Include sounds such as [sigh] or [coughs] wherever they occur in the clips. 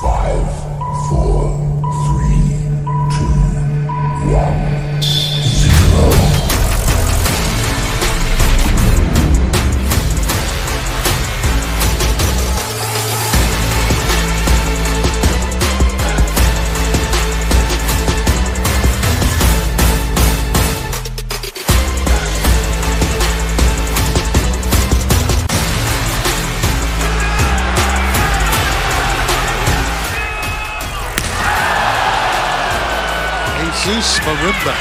five, Marimba.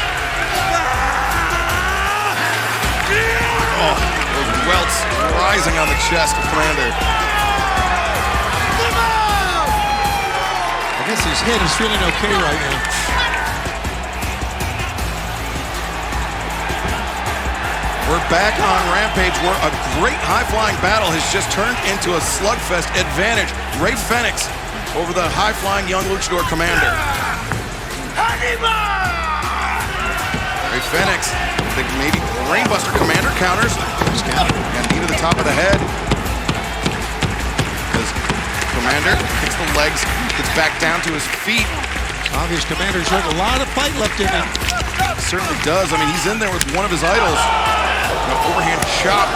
Oh, those welts rising on the chest of Commander. I guess his head is feeling okay right now. We're back on Rampage where a great high-flying battle has just turned into a slugfest advantage. Ray Fenix over the high-flying young luchador Commander. Ray Fenix, I think maybe Brainbuster Commander counters. He's got knee to the top of the head. As Commander kicks the legs, gets back down to his feet. Obvious Commander showed a lot of fight left in him. Certainly does. I mean, he's in there with one of his idols. An overhand chop.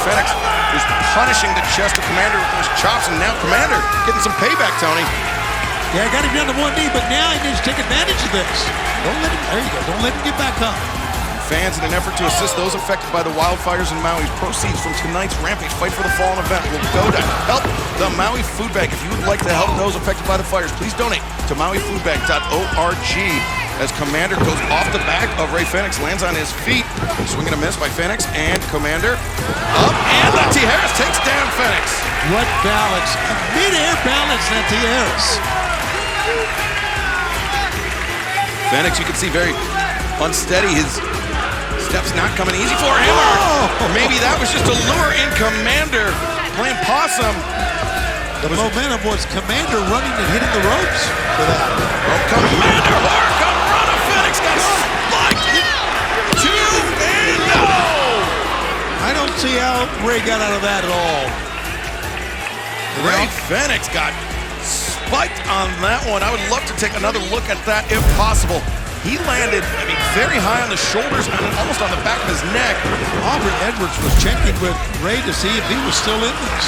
Fenix is punishing the chest of Commander with those chops, and now Commander getting some payback, Tony. Yeah, I got him down to one knee, but now he needs to take advantage of this. Don't let him, there you go, don't let him get back up. Fans, in an effort to assist those affected by the wildfires in Maui, proceeds from tonight's Rampage Fight for the Fallen event will go to help the Maui Food Bank. If you would like to help those affected by the fires, please donate to MauiFoodBank.org. As Commander goes off the back of Ray Fenix, lands on his feet. Swing and a miss by Fenix and Commander. Up and Nancy Harris takes down Fenix. What balance, a mid-air balance, Nancy Harris. Fenix, you can see very unsteady. His steps not coming easy for him. Or oh! maybe that was just a lure in Commander playing possum. The momentum was Commander running and hitting the ropes for that. Oh, Commander Hurricane run of Fenix got spiked. Two and no. I don't see how Ray got out of that at all. Ray Fenix got spiked on that one. I would love to take another look at that if possible. He landed, I mean, very high on the shoulders and almost on the back of his neck. Aubrey Edwards was checking with Ray to see if he was still in this.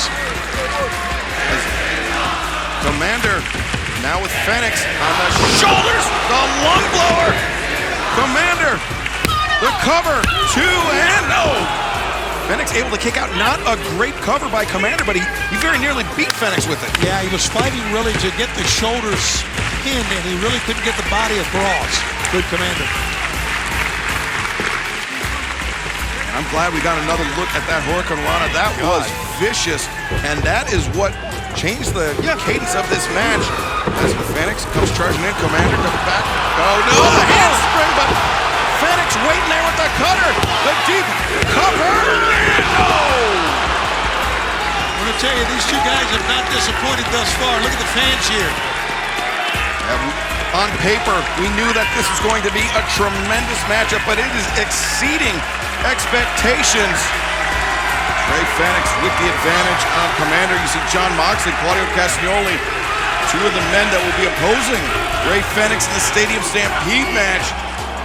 Commander now with Fenix on the shoulders. The lung blower. Commander, the cover. Two and no. Fenix able to kick out. Not a great cover by Commander, but he, he very nearly beat Fenix with it. Yeah, he was fighting really to get the shoulders in, and he really couldn't get the body across. Good commander. And I'm glad we got another look at that hurricanrana. That oh, was vicious, and that is what changed the cadence of this match. As Fenix comes charging in, Commander comes back. Oh no, the oh, handspring, but Fenix waiting there with the cutter. The deep cover. And no! have not disappointed thus far. Look at the fans here. On paper, we knew that this was going to be a tremendous matchup, but it is exceeding expectations. Ray Fenix with the advantage on Commander. You see Jon Moxley, Claudio Castagnoli, two of the men that will be opposing Ray Fenix in the Stadium Stampede match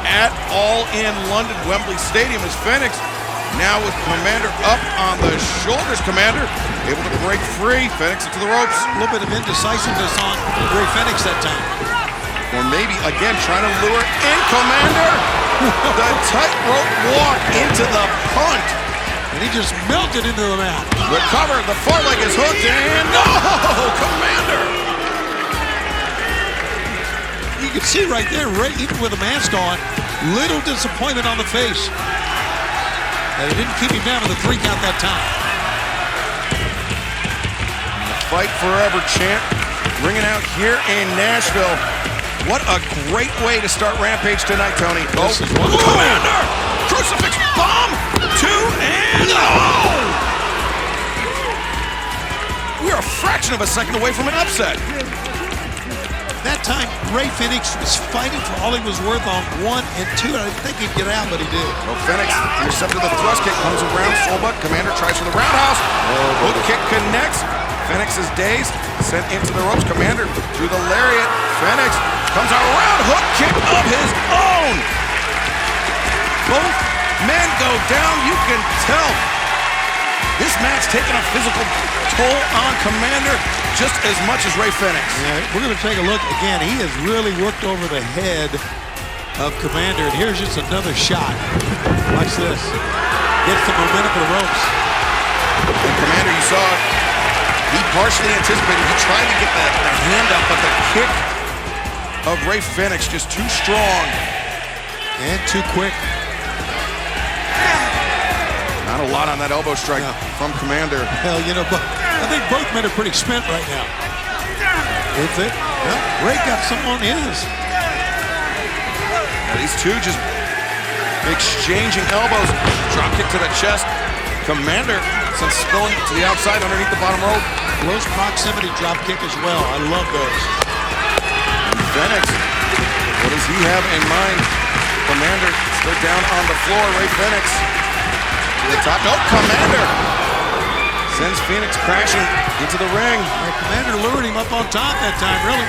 at All In London, Wembley Stadium. As Fenix now with Commander up on the shoulders. Commander able to break free. Fenix into the ropes. A little bit of indecisiveness on Ray Fenix that time. Or maybe again trying to lure in Commander. [laughs] the tightrope walk into the punt. And he just melted into the mat. The cover, the far leg is hooked, and no! Commander! You can see right there, Ray, even with a mask on, little disappointment on the face. And it didn't keep him down to the three count that time. Fight Forever chant ringing out here in Nashville. What a great way to start Rampage tonight, Tony. Oh, this oh. Commander! Crucifix bomb! Two and oh! We are a fraction of a second away from an upset. That time, Ray Phoenix was fighting for all he was worth on one and two. I didn't think he'd get out, but he did. Well, Phoenix intercepted the thrust kick, comes around Solbuck. Commander tries for the roundhouse. Oh, hook kick connects. Phoenix is dazed, sent into the ropes. Commander through the lariat. Phoenix comes around, hook kick of his own. Both men go down. You can tell this match taking a physical toll on Commander just as much as Ray Phoenix. Yeah, we're going to take a look again. He has really worked over the head of Commander, and here's just another shot. Watch this. Gets the momentum of the ropes. And Commander, you saw it, he partially anticipated. He tried to get the, the hand up, but the kick of Ray Phoenix just too strong. And too quick. Not a lot on that elbow strike No. from Commander. Hell, you know, but I think both men are pretty spent right now. If it, well, Ray got some on his. These two just exchanging elbows. Drop kick to the chest. Commander sent spilling to the outside underneath the bottom rope. Close proximity drop kick as well. I love those. Phoenix, what does he have in mind? Commander still down on the floor. Ray Phoenix to the top. No, Commander sends Phoenix crashing into the ring. And Commander lured him up on top that time, really.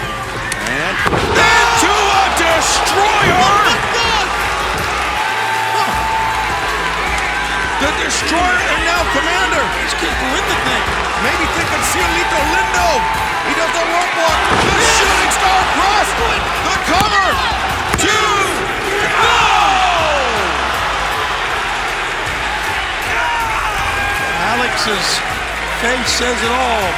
And into a destroyer! Oh, the destroyer and now Commander. These kids go in the thing. Maybe thinking Cielito Lindo. He does the rope walk. The shooting star cross. The cover. Two. No! Alex's face says it all.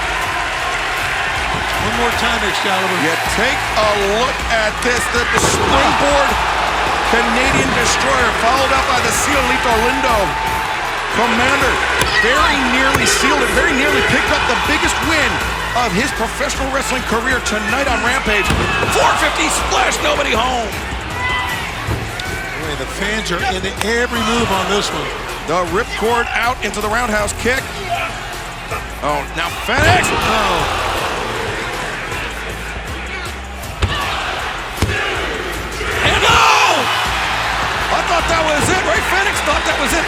One more time, Excalibur. Yeah, take a look at this. The, the springboard Canadian destroyer followed up by the Cielito Lindo. Commander very nearly sealed it, very nearly picked up the biggest win of his professional wrestling career tonight on Rampage. 450 splash, nobody home. Boy, the fans are into every move on this one. The ripcord out into the roundhouse kick. Oh, now. Oh, And oh! I thought that was it. Ray Fenix thought that was it.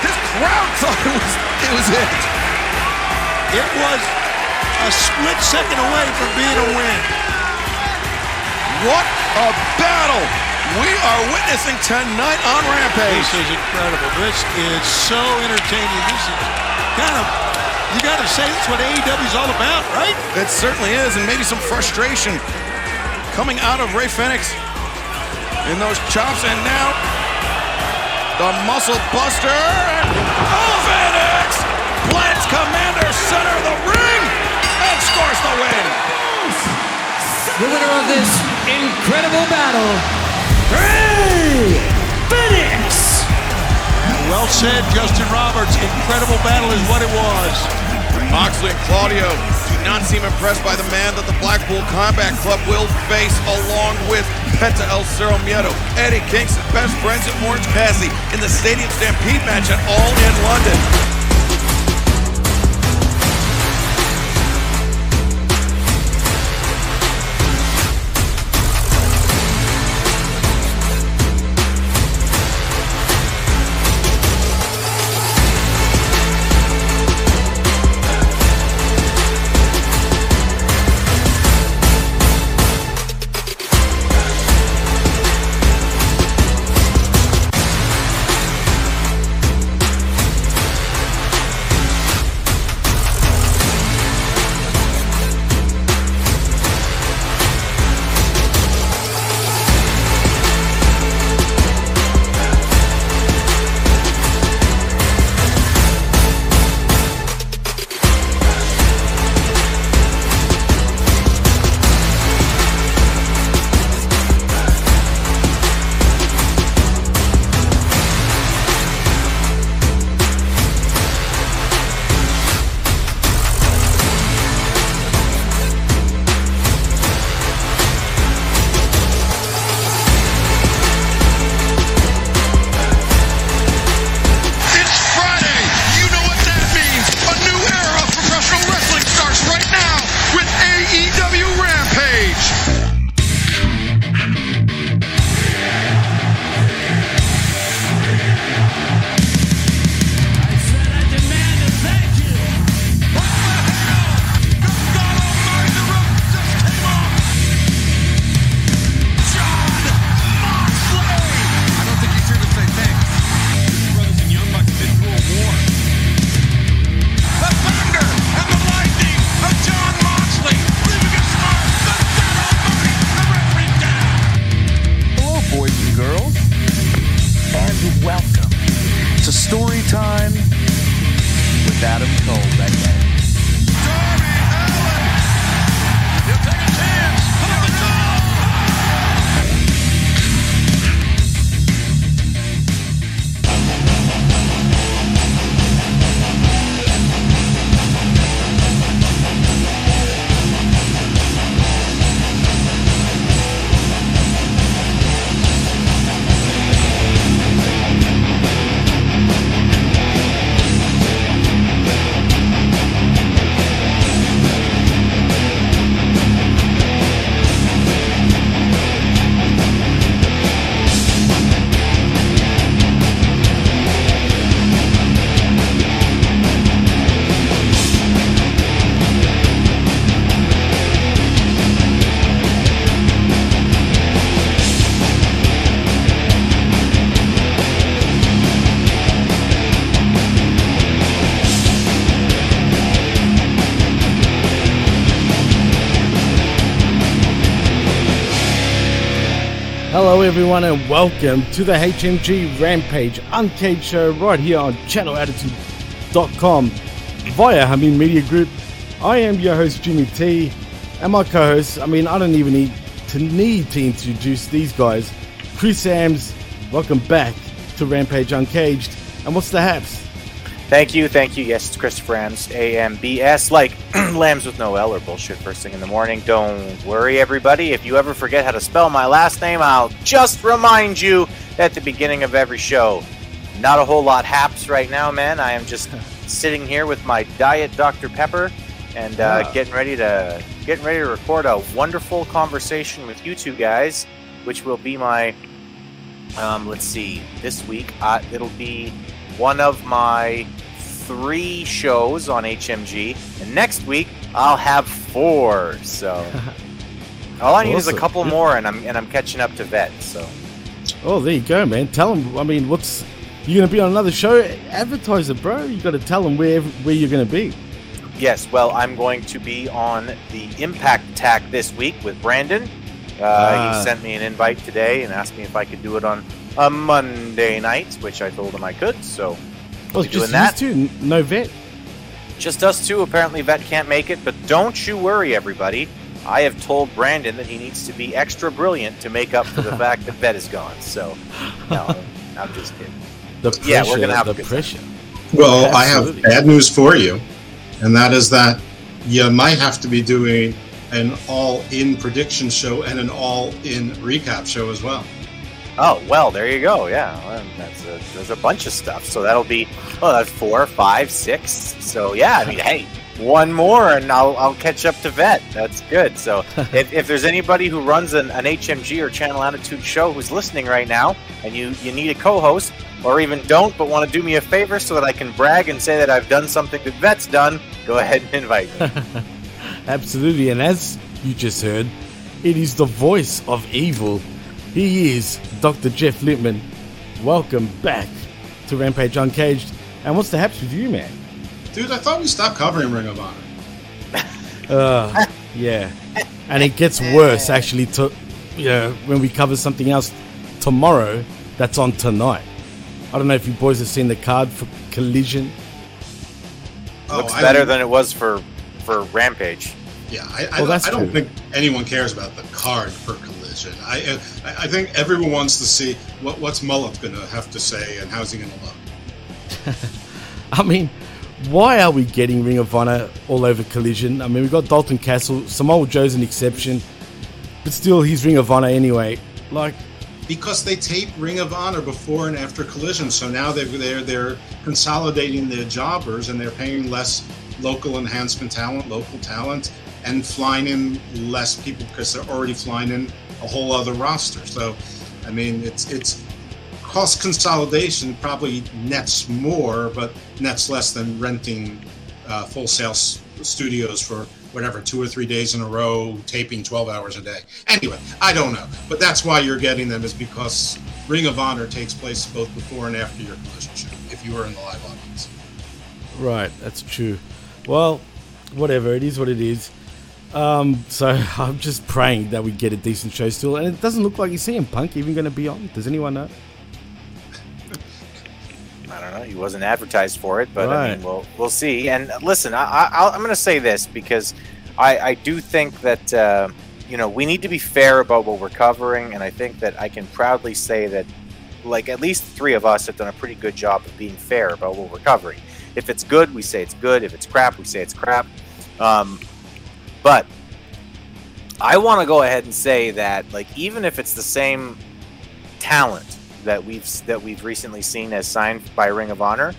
This crowd [laughs] thought it was it was it. it was a split second away from being a win. What a battle we are witnessing tonight on Rampage. This is incredible. This is so entertaining. This is kind of, you got to say that's what AEW is all about, right? It certainly is, and maybe some frustration coming out of Ray Fenix in those chops, and now the muscle buster. Oh, Fenix plants Commander center of the ring and scores the win. The winner of this incredible battle, Phoenix. Well said, Justin Roberts. Incredible battle is what it was. Moxley and Claudio do not seem impressed by the man that the Blackpool Combat Club will face along with Penta El Zero Miedo, Eddie Kingston, best friends at Orange Cassidy in the Stadium Stampede match at All in London. Everyone, and welcome to the HMG Rampage Uncaged Show right here on channelattitude.com via Hamin Media Group. I am your host, Jimmy T, and my co host. I mean, I don't even need to need to introduce these guys. Chris Ambs, welcome back to Rampage Uncaged. And what's the haps? Thank you, thank you. Yes, it's Christopher Rams, AMBS, like [clears throat] lambs with no L or bullshit first thing in the morning. Don't worry, everybody. If you ever forget how to spell my last name, I'll just remind you at the beginning of every show. Not a whole lot haps right now, man. I am just [laughs] sitting here with my diet Dr. Pepper and uh, Ah. getting ready to getting ready to record a wonderful conversation with you two guys, which will be my um, let's see, this week uh, it'll be one of my three shows on HMG, and next week I'll have four. So [laughs] all I need is a couple more, and I'm and I'm catching up to vet. So Oh, there you go, man. Tell them, I mean, what's. You're going to be on another show? Advertise it, bro. you got to tell them where, where you're going to be. yes, well I'm going to be on the Impact Attack this week with Brandon. Uh, Ah. He sent me an invite today and asked me if I could do it on a Monday night, which I told him I could. So Well, We're it's just doing that. two, no vet. Just us two. Apparently, Vet can't make it, but don't you worry, everybody. I have told Brandon that he needs to be extra brilliant to make up for the [laughs] fact that Vet is gone. So, no, [laughs] I'm just kidding. The pressure, Yeah, we're gonna have a the good pressure. Well, I have bad news for you, and that is that you might have to be doing an all-in prediction show and an all-in recap show as well. Oh well, there you go. Yeah, well, that's a, there's a bunch of stuff. So that'll be oh, that's four, five, six. So yeah, I mean, hey, one more, and I'll I'll catch up to Vet. That's good. So [laughs] if, if there's anybody who runs an, an HMG or Channel Attitude show who's listening right now, and you you need a co-host, or even don't, but want to do me a favor so that I can brag and say that I've done something that Vet's done, go ahead and invite me. [laughs] Absolutely. And as you just heard, it is the voice of evil. He is Dr. Jeff Lippman. Welcome back to Rampage Uncaged. And what's the haps with you, man? Dude, I thought we stopped covering Ring of Honor. [laughs] Uh, yeah. And it gets worse, actually, to, you know, when we cover something else tomorrow that's on tonight. I don't know if you boys have seen the card for Collision. Looks Oh, I better don't- than it was for for Rampage. Yeah, I, I, Well, don't- that's I don't think anyone cares about the card for Collision. I, I, I think everyone wants to see what what's Mullet going to have to say and how's he going to look. [laughs] I mean, why are we getting Ring of Honor all over Collision? I mean, we've got Dalton Castle. Samoa Joe's an exception, but still, he's Ring of Honor anyway. Like, because they tape Ring of Honor before and after Collision, so now they're they're they're consolidating their jobbers and they're paying less local enhancement talent, local talent, and flying in less people because they're already flying in a whole other roster. So, I mean, it's it's cost consolidation probably nets more, but nets less than renting uh, full sales studios for whatever two or three days in a row, taping 12 hours a day. Anyway, I don't know, but that's why you're getting them is because Ring of Honor takes place both before and after your collision show. If you were in the live audience, right, that's true. Well, whatever, it is what it is. Um, so [laughs] I'm just praying that we get a decent show still, and it doesn't look like you CM Punk even going to be on. Does anyone know? I don't know. He wasn't advertised for it, but I mean, we'll we'll see. And listen, I, I, I'm going to say this because I, I do think that uh, you know we need to be fair about what we're covering, and I think that I can proudly say that like at least three of us have done a pretty good job of being fair about what we're covering. If it's good, we say it's good. If it's crap, we say it's crap. Um, but I want to go ahead and say that like even if it's the same talent that we've that we've recently seen as signed by Ring of Honor,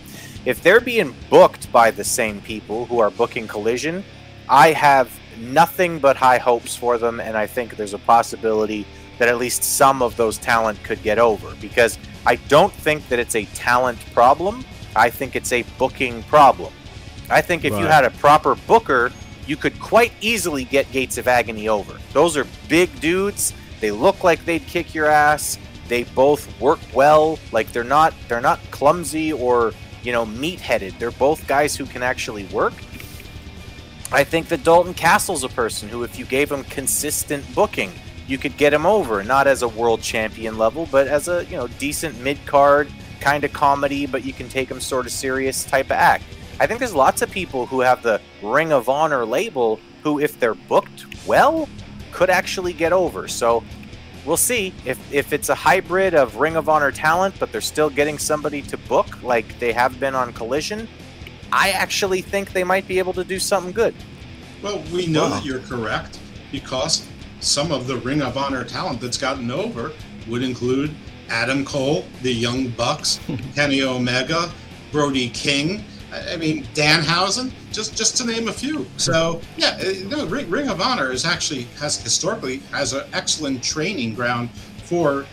if they're being booked by the same people who are booking Collision, I have nothing but high hopes for them, and I think there's a possibility that at least some of those talent could get over because I don't think that it's a talent problem. I think it's a booking problem. I think if you had a proper booker, you could quite easily get Gates of Agony over. Those are big dudes. They look like they'd kick your ass. They both work well. Like they're not they're not clumsy or, you know, meat-headed. They're both guys who can actually work. I think that Dalton Castle's a person who if you gave him consistent booking, you could get him over, not as a world champion level, but as a, you know, decent mid-card kind of comedy, but you can take him sort of serious type of act. I think there's lots of people who have the Ring of Honor label who, if they're booked well, could actually get over. So we'll see if, if it's a hybrid of Ring of Honor talent, but they're still getting somebody to book like they have been on Collision. I actually think they might be able to do something good. Well, we know Wow. that you're correct because some of the Ring of Honor talent that's gotten over would include Adam Cole, the Young Bucks, [laughs] Kenny Omega, Brody King. I mean, Danhausen, just just to name a few. So yeah, uh, no, Ring, Ring of Honor is actually has historically has an excellent training ground for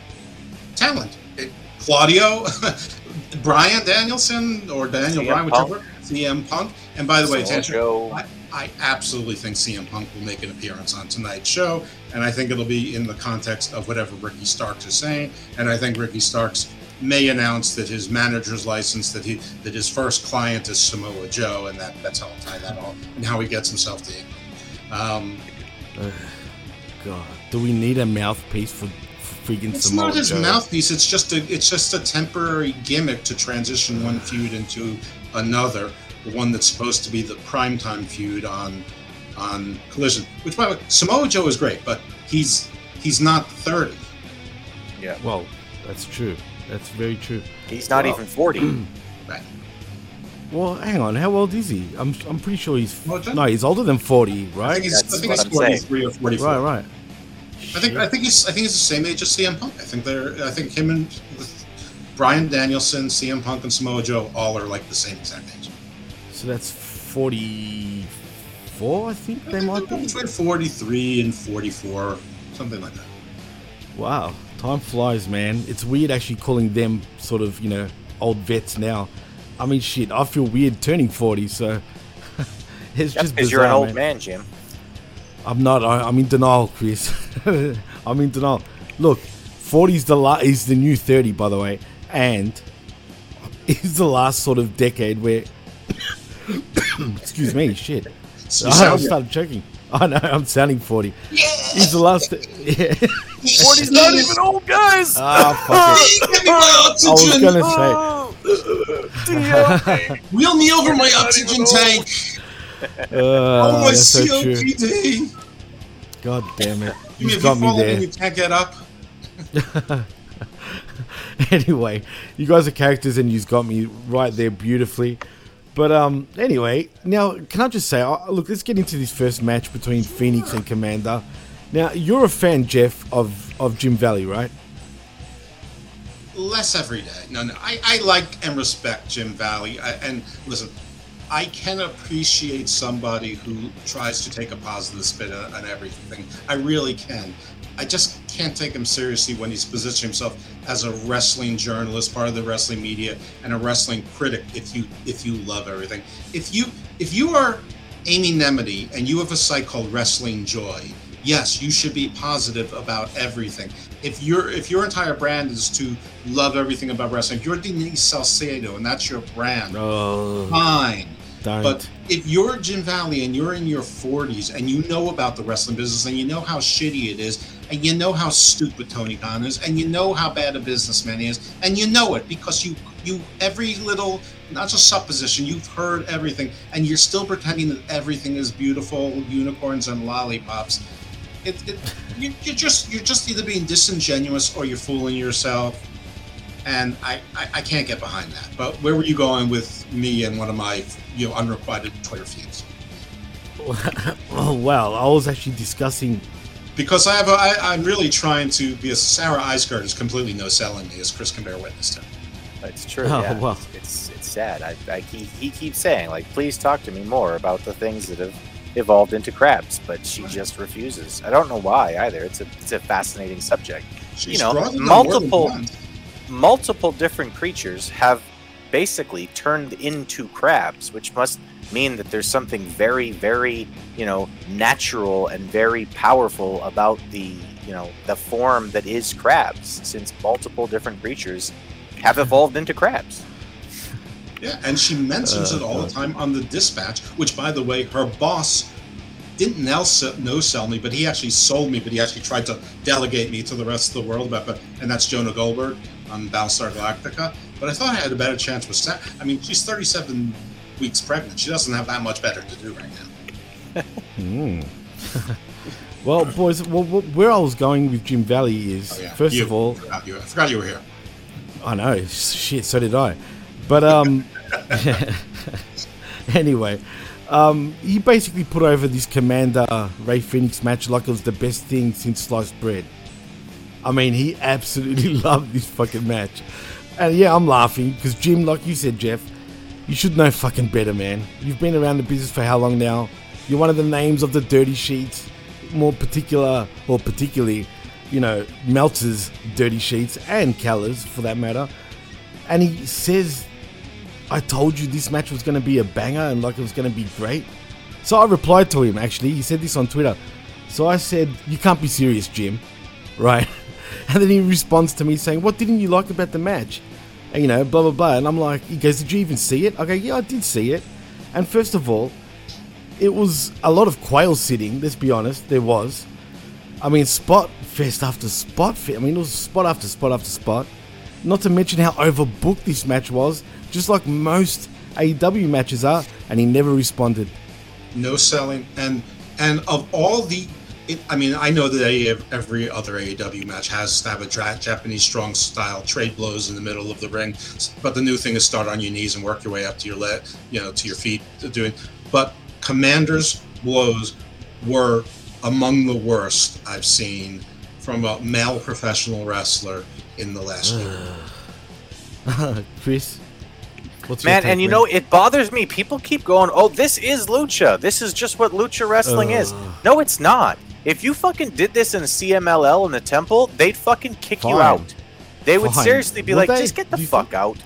talent. It- Claudio, [laughs] Bryan Danielson, or Daniel CM Bryan, Punk. whichever. CM Punk. And by the way, Samoa. I, I absolutely think CM Punk will make an appearance on tonight's show, and I think it'll be in the context of whatever Ricky Starks is saying. And I think Ricky Starks may announce that his manager's license, that he that his first client is Samoa Joe, and that that's how I'll tie that all, and how he gets himself to England. Um, Ugh, [sighs] God, do we need a mouthpiece for for freaking it's Samoa not his Joe? mouthpiece. It's just a it's just a temporary gimmick to transition one [sighs] feud into another. The one that's supposed to be the primetime feud on on Collision. Which, by the way, Samoa Joe is great, but he's he's not thirty. Yeah. Well, that's true. That's very true. He's not Well- even 40. [clears throat] Right. Well, hang on. How old is he? I'm I'm pretty sure he's Well, John- no, he's older than forty, I right? think he's, I think he's I'm 43 or 44. Right, right. I think I think he's I think he's the same age as CM Punk. I think they're I think him and Bryan Danielson, CM Punk, and Samoa Joe all are like the same exact age. So that's forty-four. I think they might be. Between 43 and 44, something like that. Wow, time flies, man. It's weird actually calling them sort of, you know, old vets now. I mean, shit, I feel weird turning 40, so [laughs] it's That's just because you're an old man. man, Jim. I'm not. I, I'm in denial, Chris. [laughs] I'm in denial. Look, 40 is the la- is the new 30, by the way, and [laughs] is the last sort of decade where. [coughs] excuse me, shit. So I sound- started choking. I know, I'm sounding 40. He's the last. Yeah. 40's not even old, guys. Ah, fuck it. [laughs] Give me my I was gonna say. [laughs] Wheel me over my oxygen tank. Uh, oh, my that's so true. God damn it. You mean He's got you me fall and there. you can't get up? [laughs] anyway, you guys are characters and you've got me right there beautifully. But um, anyway, now can I just say, uh, look, let's get into this first match between Phoenix and Commander. Now you're a fan, Jeff, of of Jim Valley, right? Less every day. No, no. I, I like and respect Jim Valley. I, and listen, I can appreciate somebody who tries to take a positive spin on on everything. I really can. I just can't take him seriously when he's positioning himself as a wrestling journalist, part of the wrestling media, and a wrestling critic. If you if you love everything, if you if you are Amy Nemedy and you have a site called Wrestling Joy, yes, you should be positive about everything. If your if your entire brand is to love everything about wrestling, if you're Denise Salcedo and that's your brand, Oh, fine. don't. But if you're Jim Valley and you're in your 40s and you know about the wrestling business and you know how shitty it is, and you know how stupid Tony Khan is, and you know how bad a businessman he is, and you know it because you you every little not just supposition you've heard everything, and you're still pretending that everything is beautiful unicorns and lollipops. It, it you, you're just you're just either being disingenuous or you're fooling yourself, and I, I I can't get behind that. But where were you going with me and one of my you know unrequited Twitter feeds? oh [laughs] well, I was actually discussing because I have a, I, I'm really trying to be a Sarah Isgur is completely no selling me, as Chris can bear witness to. It's true. Oh, yeah. well. It's it's sad. I, I he, he keeps saying like, please talk to me more about the things that have evolved into crabs, but she just refuses. I don't know why either. It's a it's a fascinating subject. She's you know, brought them more than multiple multiple different creatures have basically turned into crabs, which must mean that there's something very, very, you know, natural and very powerful about the, you know, the form that is crabs, since multiple different creatures have evolved into crabs. Yeah, and she mentions Uh, it all the time on the dispatch, which, by the way, her boss didn't no sell me, but he actually sold me, but he actually tried to delegate me to the rest of the world. But, but and that's Jonah Goldberg on Battlestar Galactica. But I thought I had a better chance with Sa- I mean, she's 37 weeks pregnant. She doesn't have that much better to do right now. [laughs] Hmm. [laughs] well, boys, well, wh- where I was going with Jim Valley is Oh, yeah. first You- of all, I forgot you, I forgot you were here. I know, shit, so did I. But um, [laughs] anyway, um, he basically put over this Commander Ray Phoenix match like it was the best thing since sliced bread. I mean, he absolutely [laughs] loved this fucking match, and yeah, I'm laughing because Jim, like you said, Jeff, you should know fucking better, man. You've been around the business for how long now? You're one of the names of the dirty sheets, more particular, or particularly, you know, Meltzer's dirty sheets and Keller's for that matter. And he says, I told you this match was going to be a banger and like it was going to be great. So I replied to him actually. He said this on Twitter. So I said, You can't be serious, Jim. [laughs] Right? And then he responds to me saying, What didn't you like about the match? And, you know, blah, blah, blah. And I'm like, He goes, Did you even see it? I go, Yeah, I did see it. And first of all, it was a lot of quail sitting, let's be honest. There was. I mean, spot fest after spot fest. I mean, it was spot after spot after spot. Not to mention how overbooked this match was, just like most AEW matches are, and he never responded. no selling and and of all the it, i mean i know that every other aew match has to have a japanese strong style trade blows in the middle of the ring. But the new thing is start on your knees and work your way up to your leg you know to your feet to doing but commanders blows were among the worst i've seen from a male professional wrestler in the last year. [sighs] Chris, what's Man, and you know, it bothers me. People keep going, oh, this is lucha. This is just what lucha wrestling is. No, it's not. If you fucking did this in CMLL in the temple, they'd fucking kick you out. They would seriously be Would like, they? just get the you fuck out.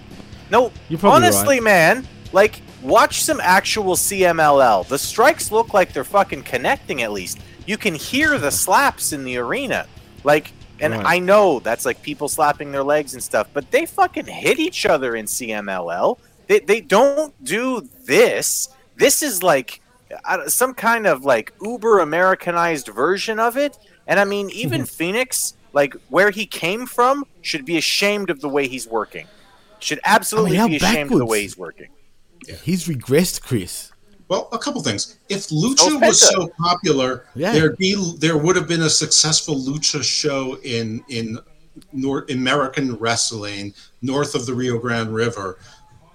No, honestly, right. man, like, watch some actual CMLL. The strikes look like they're fucking connecting at least. You can hear the [laughs] slaps in the arena. Like, and Right. I know that's like people slapping their legs and stuff, but they fucking hit each other in CMLL. They, they don't do this. This is like some kind of like uber Americanized version of it. And I mean, even [laughs] Phoenix, like where he came from, should be ashamed of the way he's working. Should absolutely how be ashamed of the way he's working. He's regressed, Chris. Well, a couple things. If Lucha Oh, was so popular, Yeah. there'd be there would have been a successful Lucha show in in North American wrestling north of the Rio Grande River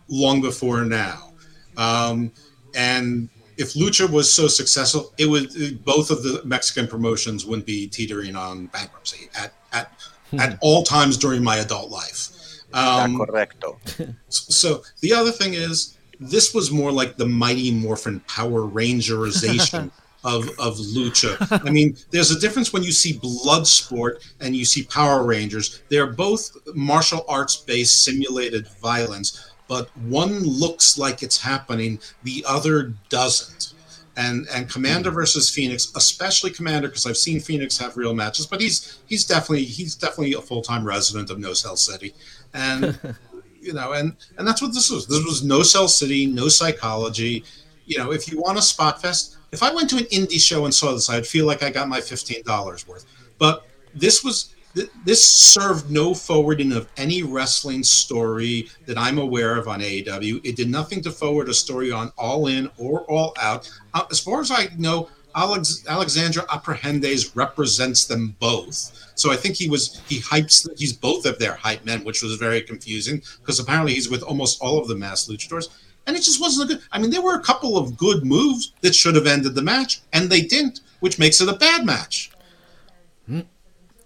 long before now. Um, and if Lucha was so successful, it would both of the Mexican promotions wouldn't be teetering on bankruptcy at at at all times during my adult life. Um, correcto. [laughs] so the other thing is, this was more like the Mighty Morphin Power Rangerization [laughs] of of lucha. I mean, there's a difference when you see Bloodsport and you see Power Rangers. They're both martial arts based simulated violence, but one looks like it's happening, the other doesn't. And and Commander hmm. versus Phoenix, especially Commander, because I've seen Phoenix have real matches, but he's he's definitely he's definitely a full time resident of No Cell City, and [laughs] you know, and and that's what this was. This was no cell city, no psychology. You know, if you want a spot fest, if I went to an indie show and saw this, I'd feel like I got my fifteen dollars worth. But this was th- this served no forwarding of any wrestling story that I'm aware of on AEW. It did nothing to forward a story on All In or All Out. Uh, as far as I know, Alex, Alexandra Abrahantes represents them both. So I think he was he hypes he's both of their hype men, which was very confusing because apparently he's with almost all of the mass luchadors. And it just wasn't a good. I mean, there were a couple of good moves that should have ended the match, and they didn't, which makes it a bad match.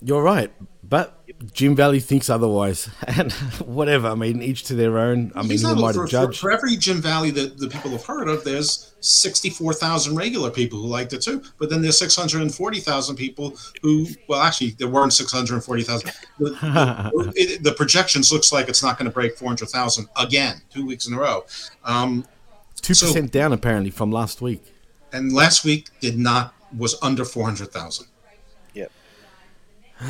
You're right, but Jim Valley thinks otherwise, [laughs] and whatever. I mean, each to their own. I mean, who I for, to for, for every Jim Valley that the people have heard of, there's 64,000 regular people who liked it too. But then there's 640,000 people who, well, actually, there weren't 640,000. The, the, it- the projections looks like it's not going to break 400,000 again, two weeks in a row. Um, Two percent down apparently from last week. and last week did not was under 400,000. Yep. [sighs]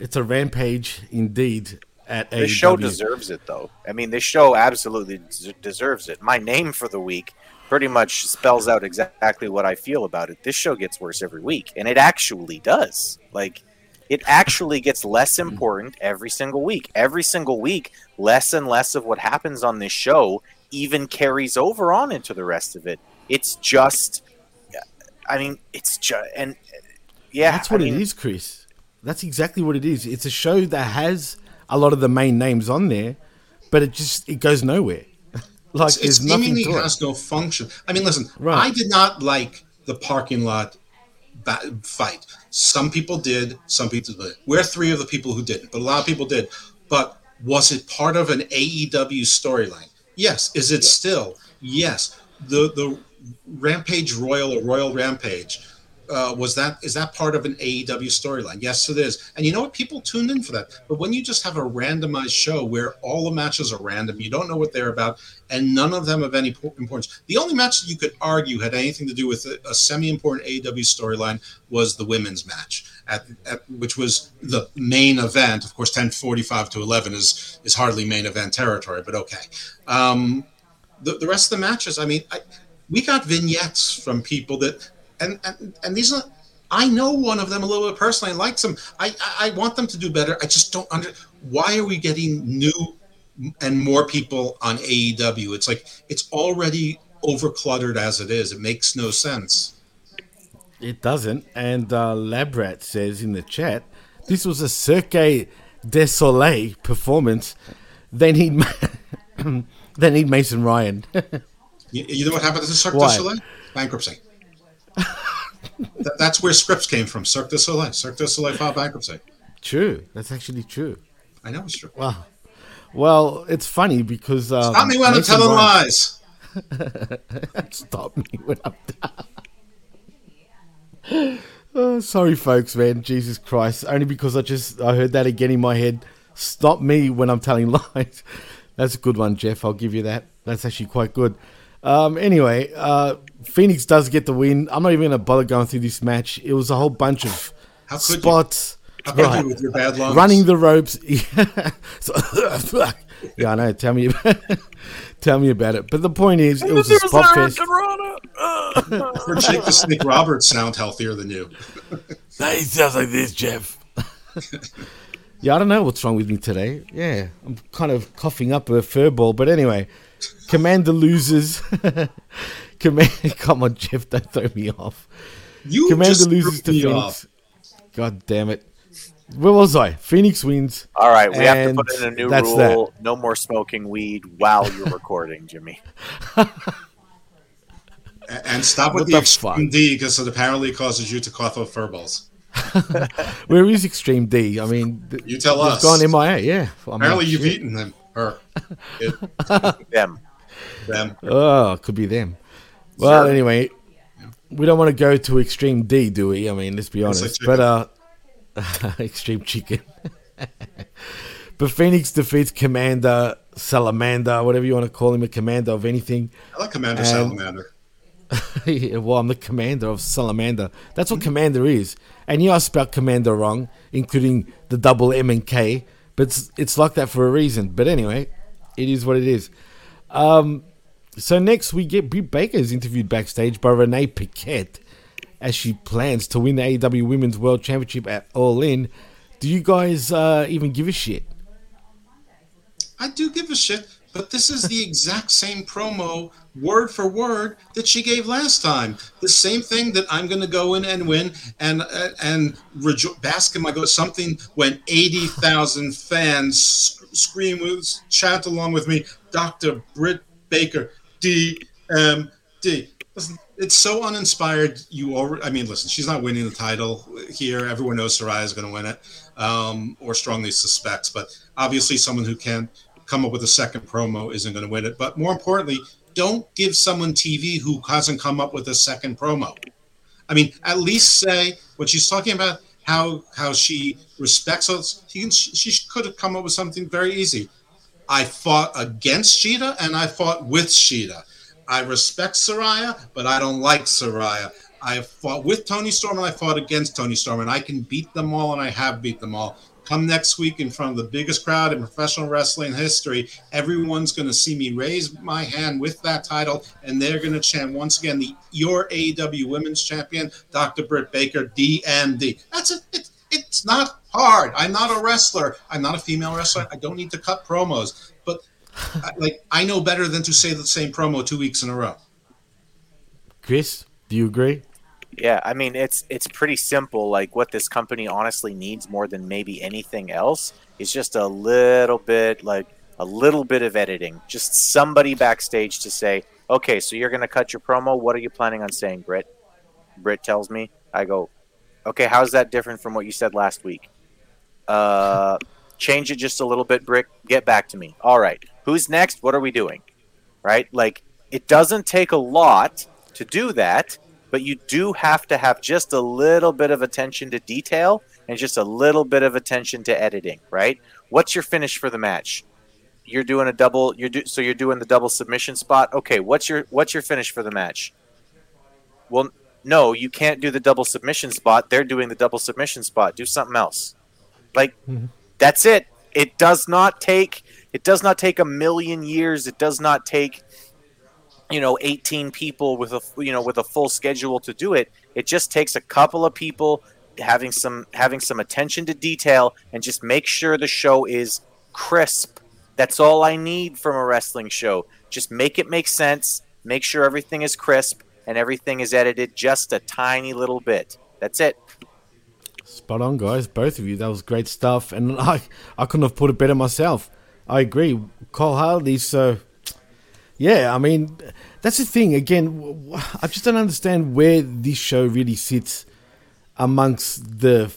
It's a rampage indeed at This AEW. show deserves it, though. I mean, this show absolutely des- deserves it. My name for the week pretty much spells out exactly what I feel about it. This show gets worse every week, and it actually does. Like, it actually gets less mm. important every single week. Every single week, less and less of what happens on this show even carries over on into the rest of it. It's just, I mean, it's just, and yeah, That's what I mean, it is, Chris. That's exactly what it is. It's a show that has a lot of the main names on there, but it just it goes nowhere. [laughs] like It's- there's it nothing to it. has no function. I mean, listen, Right. I did not like the parking lot ba- fight. Some people did, some people did. We're three of the people who didn't, but a lot of people did. But was it part of an AEW storyline? Yes. Is it still? Yes. The the Rampage Royal or Royal Rampage uh, was that is that part of an AEW storyline? Yes, it is. And you know what? People tuned in for that. But when you just have a randomized show where all the matches are random, you don't know what they're about, and none of them of any importance. The only match that you could argue had anything to do with a, a semi-important AEW storyline was the women's match, at, at which was the main event. Of course, ten forty-five to eleven is is hardly main event territory, but okay. Um, the, the rest of the matches, I mean, I, we got vignettes from people that, and and, and these are, I know one of them a little bit personally and likes them. I, I I want them to do better. I just don't under. Why are we getting new and more people on AEW? It's like it's already overcluttered as it is. It makes no sense. It doesn't. And uh, Labrat says in the chat, this was a Cirque du Soleil performance. They need, [coughs] they need Mason Ryan. [laughs] You, you know what happened to Cirque du Soleil? Bankruptcy. That- that's where scripts came from. Cirque du Soleil. Cirque du Soleil filed bankruptcy. true. That's actually true. I know it's true. Wow. Well, it's funny because um, Stop me when I'm telling lies. [laughs] Stop me when I'm Oh, sorry, folks, man. Jesus Christ. Only because I just I heard that again in my head. Stop me when I'm telling [laughs] lies. That's a good one, Jeff. I'll give you that. That's actually quite good. Um, anyway, uh, Phoenix does get the win. I'm not even going to bother going through this match. It was a whole bunch of How could you? spots. How could you with your bad lungs? Running the ropes. [laughs] So- [laughs] yeah, I know. Tell me, [laughs] tell me about it. But the point is, it was a spot fest. I've heard Jake the Snake Roberts sound healthier than you. That sounds like this, Jeff. yeah, I don't know what's wrong with me today. Yeah, I'm kind of coughing up a furball. But anyway, Commander loses. [laughs] Command, come on, Jeff, don't throw me off. You Commander just loses to threw me Phoenix. God damn it. Where was I? Phoenix wins. All right, we have to put in a new that's rule: no more smoking weed while you're [laughs] recording, Jimmy. And stop with What the, the extreme D because it apparently causes you to cough up furballs. [laughs] that. Where is Extreme D? I mean, You tell us. gone MIA, yeah. I'm Apparently, you've shit. eaten them. Her. It, Them. them. Oh, could be them. Well, Sure. anyway, we don't want to go to Extreme D, do we? I mean, let's be It's honest. like but uh, [laughs] Extreme Chicken. [laughs] but Phoenix defeats Commander Salamander, whatever you want to call him, a commander of anything. I like Commander And- Salamander. [laughs] Yeah, well, I'm the commander of Salamander. That's what commander is. And yeah, I spelled commander wrong, including the double M and K. But it's, it's like that for a reason. But anyway, it is what it is. Um, so next we get Britt Baker is interviewed backstage by Renee Paquette. as she plans to win the AEW Women's World Championship at All In. Do you guys uh, even give a shit? I do give a shit, but this is the exact same promo, word for word, that she gave last time. The same thing that I'm going to go in and win and uh, and rejo- bask in my go something when eighty thousand fans scream, with, chant along with me, Doctor Britt Baker, DMD. Listen, it's so uninspired. You already, I mean, listen, she's not winning the title here. Everyone knows Saraya is going to win it, um, or strongly suspects. But obviously, someone who can't come up with a second promo isn't going to win it. But more importantly, don't give someone TV who hasn't come up with a second promo. I mean, at least say what she's talking about how how she respects us. She, can, she could have come up with something very easy. I fought against Shida and I fought with Shida. I respect Saraya, but I don't like Saraya. I fought with Toni Storm and I fought against Toni Storm, and I can beat them all, and I have beat them all. Come next week in front of the biggest crowd in professional wrestling history, everyone's going to see me raise my hand with that title, and they're going to chant once again the your AEW Women's Champion, Dr. Britt Baker, DMD. That's it. It's, it's not hard. I'm not a wrestler. I'm not a female wrestler. I don't need to cut promos, but like I know better than to say the same promo two weeks in a row. Chris, do you agree? Yeah, I mean it's it's pretty simple. Like what this company honestly needs more than maybe anything else is just a little bit like a little bit of editing. Just somebody backstage to say, "Okay, so you're going to cut your promo. What are you planning on saying, Britt?" Britt tells me. I go, "Okay, how's that different from what you said last week?" Uh, change it just a little bit, Britt. Get back to me. All right. Who's next? What are we doing? Right? Like it doesn't take a lot to do that, but you do have to have just a little bit of attention to detail and just a little bit of attention to editing, right? What's your finish for the match? You're doing a double you're do, so you're doing the double submission spot. Okay, what's your what's your finish for the match? Well, no, you can't do the double submission spot. They're doing the double submission spot. Do something else. Like mm-hmm. that's it. It does not take it does not take a million years. It does not take you know 18 people with a you know with a full schedule to do it. It just takes a couple of people having some having some attention to detail and just make sure the show is crisp. That's all I need from a wrestling show. Just make it make sense, make sure everything is crisp and everything is edited just a tiny little bit. That's it. Spot on, guys. Both of you. That was great stuff. And I, I couldn't have put it better myself. I agree. Cole Hardy, so. Yeah, I mean, that's the thing. Again, I just don't understand where this show really sits amongst the,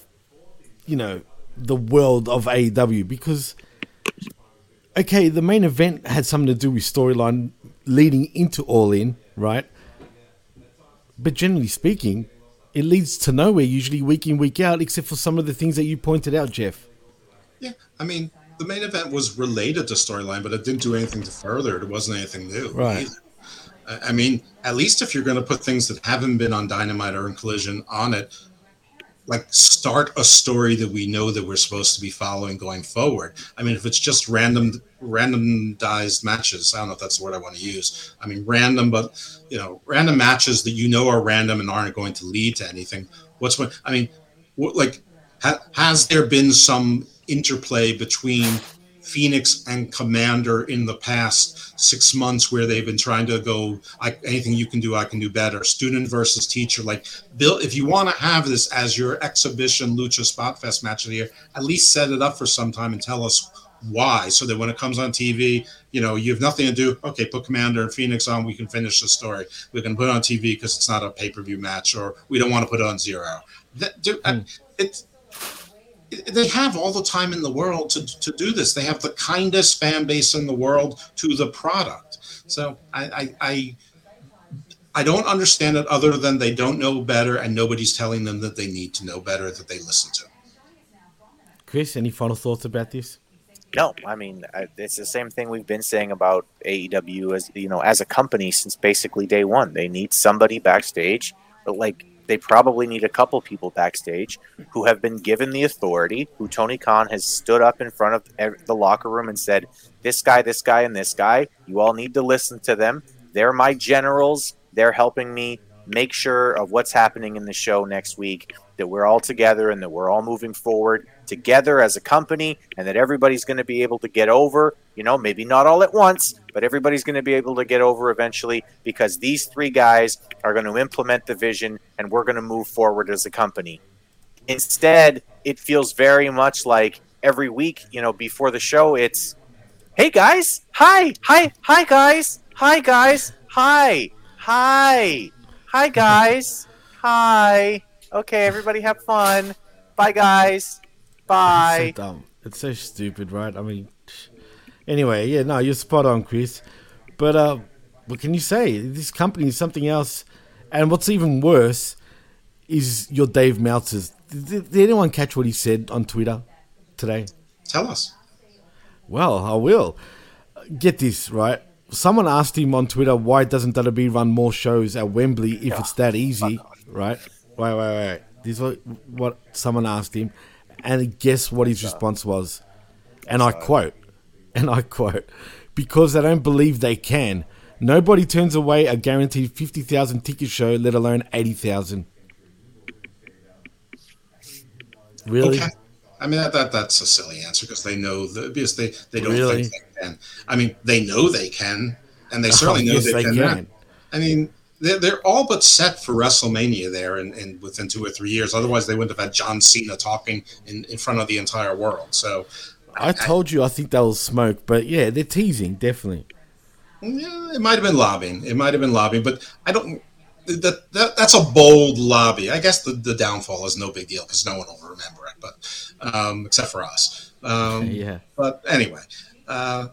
you know, the world of AEW because, okay, the main event had something to do with storyline leading into All In, right? But generally speaking, it leads to nowhere usually week in week out except for some of the things that you pointed out jeff Yeah, I mean, the main event was related to storyline, but it didn't do anything to further it. It wasn't anything new. Right. either. I I mean, at least if you're going to put things that haven't been on Dynamite or in Collision on it, like start a story that we know that we're supposed to be following going forward. I mean, if it's just random, randomized matches, I don't know if that's the word I want to use. I mean, random, but you know, random matches that you know are random and aren't going to lead to anything. What's what? I mean, what, like, ha, has there been some interplay between Phoenix and Commander in the past six months where they've been trying to go, I, anything you can do, I can do better. Student versus teacher. Like, Bill, if you want to have this as your exhibition Lucha Spot Fest match of the year, at least set it up for some time and tell us why. So that when it comes on TV, you know, you have nothing to do. Okay, put Commander and Phoenix on. We can finish the story. We can put it on TV because it's not a pay per view match, or we don't want to put it on zero. That, dude, I- hmm. it's they have all the time in the world to, to do this. They have the kindest fan base in the world to the product. So I, I, I I don't understand it other than they don't know better and nobody's telling them that they need to know better that they listen to. chris any final thoughts about this No, I mean I- it's the same thing we've been saying about AEW as you know as a company since basically day one. They need somebody backstage, but like they probably need a couple people backstage who have been given the authority. Who Tony Khan has stood up in front of the locker room and said, "This guy, this guy, and this guy. You all need to listen to them. They're my generals. They're helping me make sure of what's happening in the show next week, that we're all together and that we're all moving forward together as a company, and that everybody's going to be able to get over, you know, maybe not all at once, but everybody's going to be able to get over eventually because these three guys are going to implement the vision and we're going to move forward as a company. Instead, it feels very much like every week, you know, before the show, it's, hey guys, hi, hi, hi guys, hi guys, hi, hi, hi guys, hi. Okay, everybody have fun. Bye guys. Bye. It's so dumb. It's so stupid, right? I mean, anyway, yeah, no, you're spot on, Chris. But uh, what can you say? This company is something else. And what's even worse is your Dave Meltzer's. Did, did anyone catch what he said on Twitter today? Tell us. Well, I will. Get this, right? Someone asked him on Twitter why doesn't WWE run more shows at Wembley if it's that easy, right? Wait, wait, wait. This is what, what someone asked him, and guess what his response was? And I quote, [laughs] and I quote, because they don't believe they can. Nobody turns away a guaranteed 50,000 ticket show, let alone 80,000. Really? Okay. I mean that, that that's a silly answer because they know the because they they don't Really? think they can. I mean they know they can, and they Oh, certainly know yes, they, they can. can. I mean they're, they're all but set for WrestleMania there, and in, within two or three years. Otherwise, they wouldn't have had John Cena talking in, in front of the entire world. So I told you I think they'll smoke, but yeah, they're teasing, definitely. Yeah, it might have been lobbying. It might have been lobbying, but I don't. That, that that's a bold lobby. I guess the, the downfall is no big deal because no one will remember it, but um, except for us. Um, [laughs] Yeah. But anyway, uh,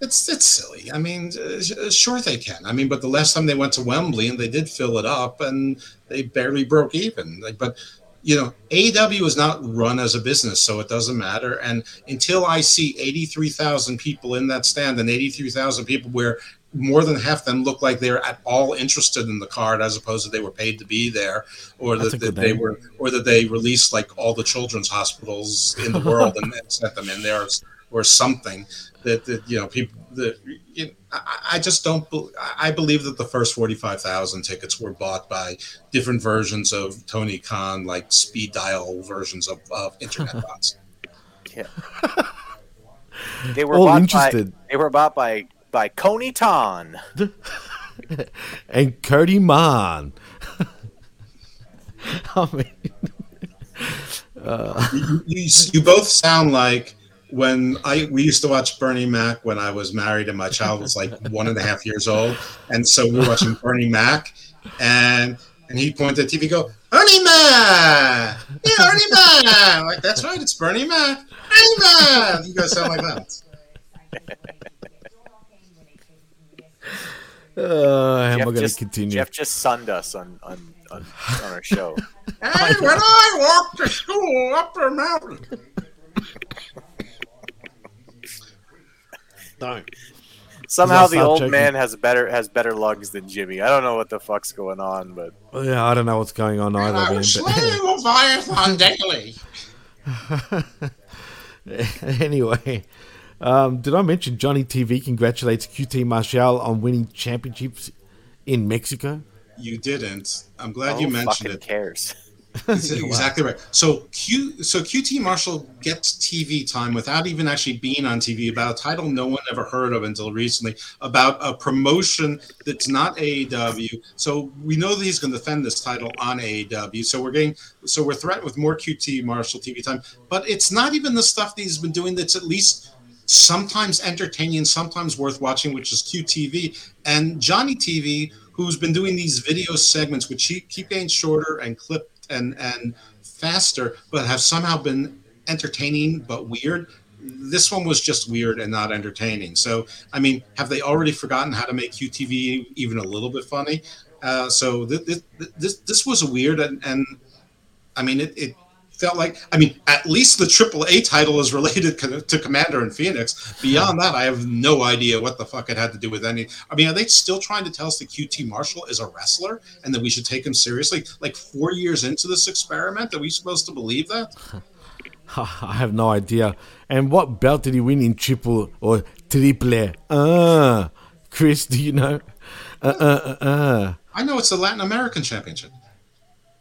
it's it's silly. I mean, uh, sure they can. I mean, but the last time they went to Wembley and they did fill it up and they barely broke even. Like, but you know, AEW is not run as a business, so it doesn't matter. And until I see eighty-three thousand people in that stand and eighty-three thousand people where more than half them look like they're at all interested in the card as opposed to they were paid to be there or That's that, that they were or that they released like all the children's hospitals in the world and, and [laughs] sent them in there or, or something that, that you know people that you know, I, I just don't bel- I believe that the first 45,000 tickets were bought by different versions of Tony Khan like speed dial versions of, of internet [laughs] bots Yeah. They were All bought interested. By, they were bought by by Coney Ton. [laughs] and Cody Mann. [laughs] I mean, uh, you, you, you both sound like when I we used to watch Bernie Mac when I was married and my child was like [laughs] one and a half years old, and so we were watching Bernie Mac, and and he pointed at the TV, go Bernie Mac, yeah, Bernie Mac, like that's right, it's Bernie Mac, Bernie Mac. You guys sound like that. uh, how am Jeff going to just, continue? Jeff just sunned us on on, on, on our show. [laughs] And when I walked to school up the mountain. [laughs] Don't. Somehow the old checking. man has better has better lungs than Jimmy. I don't know what the fuck's going on, but Yeah, I don't know what's going on either. I man, was but- slaying Leviathan daily. [laughs] anyway, um, did I mention Johnny TV congratulates QT Marshall on winning championships in Mexico? You didn't. I'm glad who you mentioned fucking it. cares? [laughs] Exactly right. So Q, so QT Marshall gets TV time without even actually being on TV about a title no one ever heard of until recently about a promotion that's not AEW. So we know that he's going to defend this title on AEW. So we're getting, so we're threatened with more QT Marshall TV time, but it's not even the stuff that he's been doing that's at least sometimes entertaining, sometimes worth watching, which is QTV and Johnny TV, who's been doing these video segments, which keep, keep getting shorter and clipped and and faster, but have somehow been entertaining but weird. This one was just weird and not entertaining. So, I mean, have they already forgotten how to make QTV even a little bit funny? Uh, so th- th- th- this this was weird, and, and I mean, it, it felt like I mean, at least the AAA title is related [laughs] to Commander and Phoenix. Beyond that, I have no idea what the fuck it had to do with any. I mean, are they still trying to tell us that QT Marshall is a wrestler and that we should take him seriously? Like four years into this experiment, are we supposed to believe that? [laughs] I have no idea. And what belt did he win in triple or triple? Ah, Chris, do you know? Uh, uh, uh, uh. I know it's the Latin American Championship.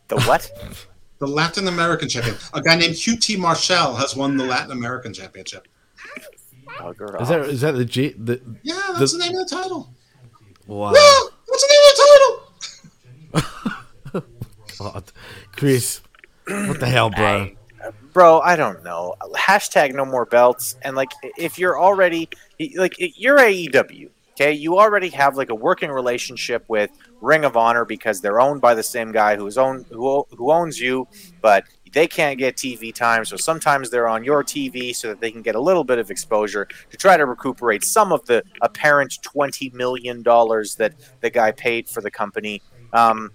The what? [laughs] The Latin American Champion. A guy named QT Marshall has won the Latin American Championship. Is that is that the G? The, Yeah, that's the, name of the title. Wow. Yeah, what's the name of the title? [laughs] God. Chris, what the hell, bro? bro i don't know hashtag no more belts and like if you're already like you're aew okay you already have like a working relationship with ring of honor because they're owned by the same guy who's own who, who owns you but they can't get tv time so sometimes they're on your tv so that they can get a little bit of exposure to try to recuperate some of the apparent 20 million dollars that the guy paid for the company um,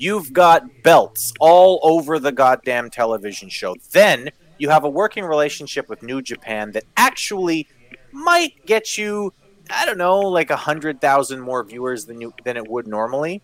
You've got belts all over the goddamn television show. Then you have a working relationship with New Japan that actually might get you, I don't know, like a hundred thousand more viewers than you than it would normally.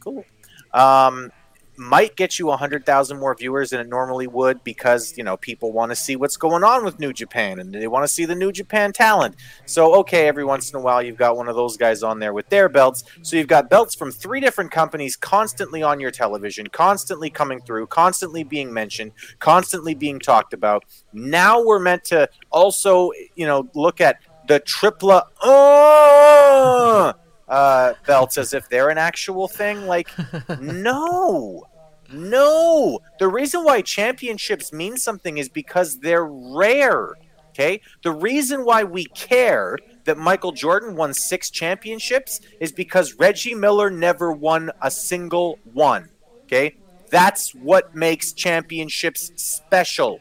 Cool. Um, might get you a hundred thousand more viewers than it normally would because you know people want to see what's going on with New Japan and they want to see the New Japan talent. So okay, every once in a while you've got one of those guys on there with their belts. So you've got belts from three different companies constantly on your television, constantly coming through, constantly being mentioned, constantly being talked about. Now we're meant to also you know look at the tripla. Uh, uh, belts as if they're an actual thing. Like, [laughs] no, no. The reason why championships mean something is because they're rare. Okay. The reason why we care that Michael Jordan won six championships is because Reggie Miller never won a single one. Okay. That's what makes championships special.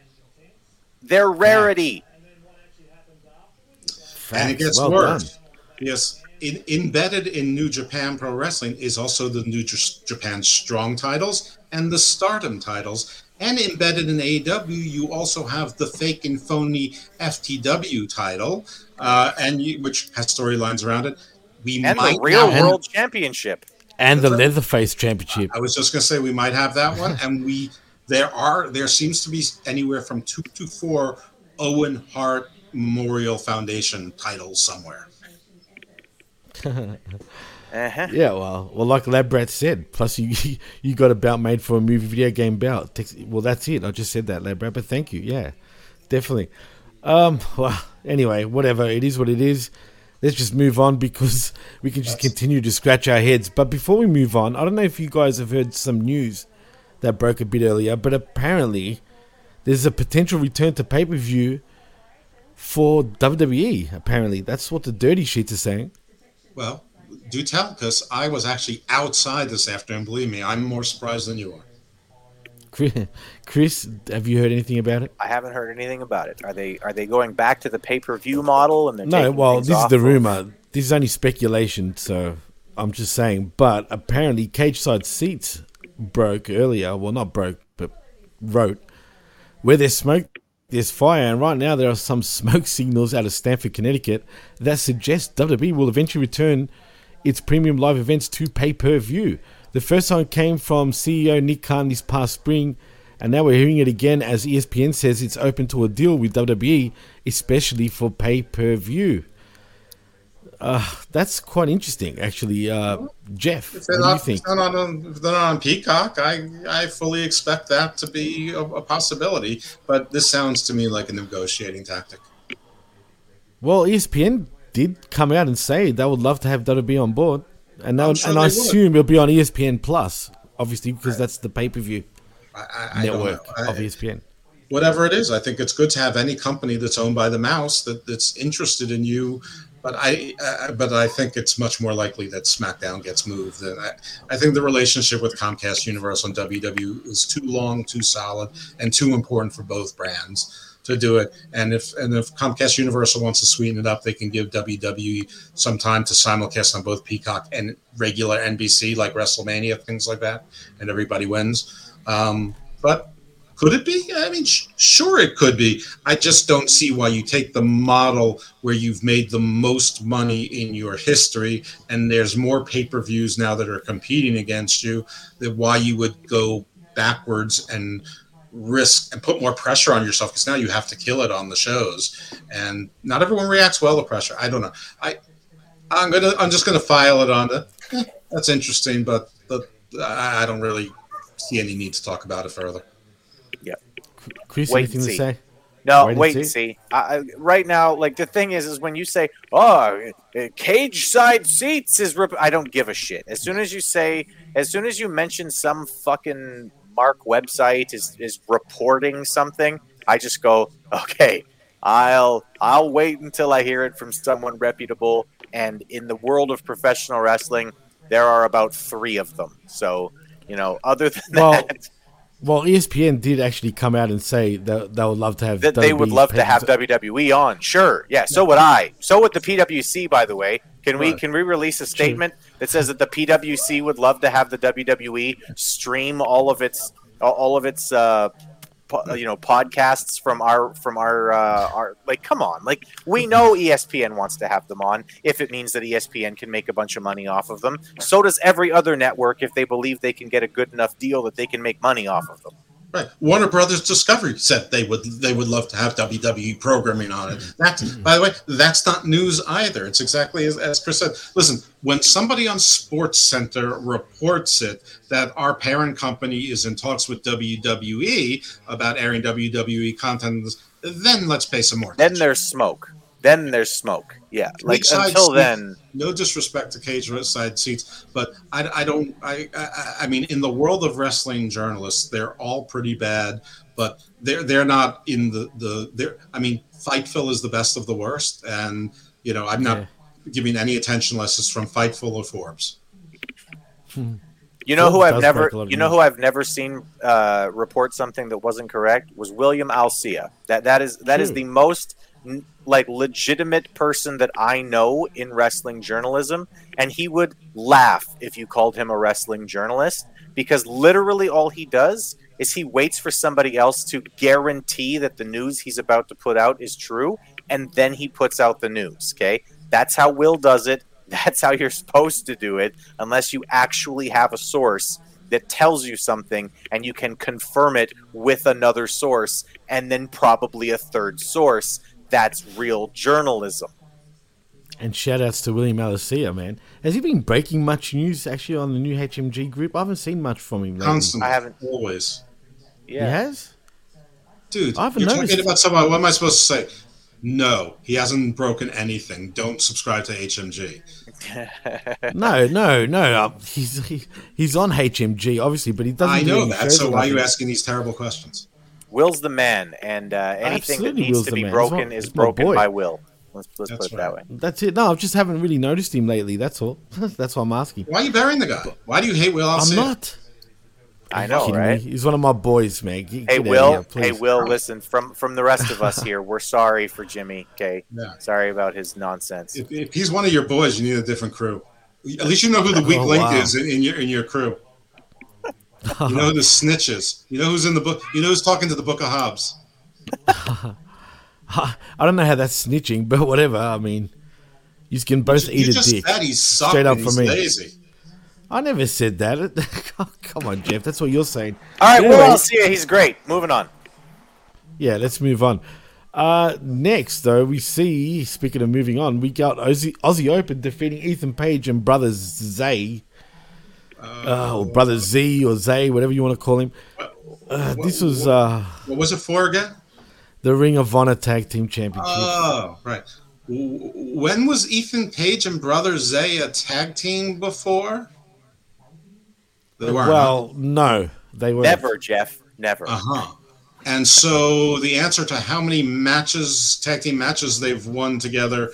Their rarity. And it gets Well worse. Yes. In, embedded in New Japan Pro Wrestling is also the New J- Japan Strong titles and the Stardom titles. And embedded in AEW, you also have the fake and phony FTW title, uh, and you, which has storylines around it. We And might the real now- world championship. And the Leatherface Championship. I was just going to say we might have that one, and we there are there seems to be anywhere from two to four Owen Hart Memorial Foundation title somewhere. [laughs] Uh-huh. Yeah, well, well, like Lab Brat said. Plus, you [laughs] you got a belt made for a movie video game belt. Well, that's it. I just said that, Lab Brat, but thank you. Yeah, definitely. Um, [laughs] well, anyway, whatever. It is what it is. Let's just move on because we can just continue to scratch our heads. But before we move on, I don't know if you guys have heard some news that broke a bit earlier, but apparently there's a potential return to pay per view for WWE. Apparently, that's what the dirty sheets are saying. Well, do tell, because I was actually outside this afternoon. Believe me, I'm more surprised than you are. Chris- Chris, have you heard anything about it? I haven't heard anything about it. Are they are they going back to the pay per view model and No, well, this is off the of- rumor. This is only speculation, so I'm just saying. But apparently, cage side seats broke earlier. Well, not broke, but wrote where there's smoke, there's fire, and right now there are some [laughs] smoke signals out of Stamford, Connecticut, that suggest WWE will eventually return its premium live events to pay per view. The first time came from CEO Nick Khan this past spring, and now we're hearing it again as ESPN says it's open to a deal with WWE, especially for pay per view. Uh, that's quite interesting, actually. Uh, Jeff, If what they're, do you not, think? they're not on, if they're not on Peacock, I, I fully expect that to be a, a possibility. But this sounds to me like a negotiating tactic. Well, ESPN did come out and say they would love to have WWE on board, and would- sure and I would. assume it'll be on ESPN Plus, obviously, because that's the pay per view network. I- of ESPN. whatever it is. I think it's good to have any company that's owned by the mouse that, that's interested in you. But I, uh, but I think it's much more likely that SmackDown gets moved. And I, I think the relationship with Comcast Universal and WWE is too long, too solid, and too important for both brands to do it. And if and if Comcast Universal wants to sweeten it up, they can give WWE some time to simulcast on both Peacock and regular NBC, like WrestleMania, things like that, and everybody wins. Um, but could it be? I mean, sh- sure, it could be. I just don't see why you take the model where you've made the most money in your history, and there's more pay per views now that are competing against you. That why you would go backwards and risk and put more pressure on yourself because now you have to kill it on the shows, and not everyone reacts well to pressure. I don't know. I I'm gonna. I'm just gonna file it on the. eh, [laughs] That's interesting, but the, I I don't really see any need to talk about it further. Chris, Wait anything to see. say? No, Wait and wait and see. see. I, right now, like the thing is, is when you say, "Oh, uh, cage side seats is," rep-, I don't give a shit. As soon as you say, as soon as you mention some fucking Mark website is is reporting something, I just go, "Okay, I'll I'll wait until I hear it from someone reputable." And in the world of professional wrestling, there are about three of them. So, you know, other than Well, that. Well, ESPN did actually come out and say that they would love to have that they would WWE love to have WWE on. Sure, yeah. So would I. So would the PWC. By the way, can we can we release a statement that says that the PWC would love to have the WWE stream all of its all of its uh, you know podcasts from our from our uh, our like come on like we know E ESPN wants to have them on if it means that ESPN can make a bunch of money off of them. So does every other network if they believe they can get a good enough deal that they can make money off of them. Right. Warner Brothers Discovery said they would they would love to have WWE programming on it. Hmm. That, hmm. by the way, that's not news either. It's exactly as, as Chris said. Listen, when somebody on Sports Center reports it that our parent company is in talks with WWE about airing WWE content, then let's pay some more. Then there's smoke. Then there's smoke. Yeah, like Ringside until seats- then. no disrespect to cage side seats, but I, I don't. I, I I mean, in the world of wrestling journalists, they're all pretty bad, but they're they're not in the the. They're, I mean, Fightful is the best of the worst, and you know, I'm not giving any attention unless it's from Fightful or Forbes. You know who I've never break a lot of you know who I've never seen uh, report something that wasn't correct was William Alcia. That that is that is Hmm. the most n- like legitimate person that I know in wrestling journalism and he would laugh if you called him a wrestling journalist because literally all he does is he waits for somebody else to guarantee that the news he's about to put out is true and then he puts out the news, okay? That's how Will does it. [laughs] That's how you're supposed to do it, unless you actually have a source that tells you something and you can confirm it with another source and then probably a third source. That's real journalism. And shout outs to William Alicia, man. Has he been breaking much news actually on the new HMG group? I haven't seen much from him lately. Constantly, I haven't always. He has? Dude, I haven't you're noticed. talking about someone. What am I supposed to say? No, he hasn't broken anything. Don't subscribe to HMG. [laughs] No, no, no. Uh, he's he, he's on HMG, obviously, but he doesn't. I know any that. So why are you asking these terrible questions? Will's the man, and uh, anything that needs Will's to the be man. broken He's my- is my broken boy. by Will. Let's, let's That's put it that way. That's it. No, I just haven't really noticed him lately. That's all. [laughs] That's why I'm asking. Why are you burying the guy? Why do you hate Will I'm Alcea? not. I know, kidding me? right? He's one of my boys, man. Get- Hey get outta Will, here, please. hey Will, listen from from the rest of us [laughs] here. We're sorry for Jimmy. Okay, Yeah. sorry about his nonsense. If, if he's one of your boys, you need a different crew. At least you know who the weak Oh, link wow. is in, in your in your crew. You know who [laughs] the snitch is. You know who's in the book. You know who's talking to the Book of Hobbs. [laughs] I don't know how that's snitching, but whatever. I mean, you can both You eat a just dick. said he's Straight up for me. lazy. I never said that. [laughs] Come on, Jeff. That's what you're saying. All right, Anyway, Will, I'll see you. He's great. Moving on. Yeah, let's move on. Uh, next, though, we see, speaking of moving on, we got Aussie, Aussie Open defeating Ethan Page and Brothers Zay. Uh, or Brother Z or Zay, whatever you want to call him. Uh, this was uh, What was it for again? the Ring of Honor Tag Team Championship. Oh, right. When was Ethan Page and Brother Zay a tag team before? They weren't. well, no, they were Never, Jeff. Never. Uh huh. And so the answer to how many matches, tag team matches they've won together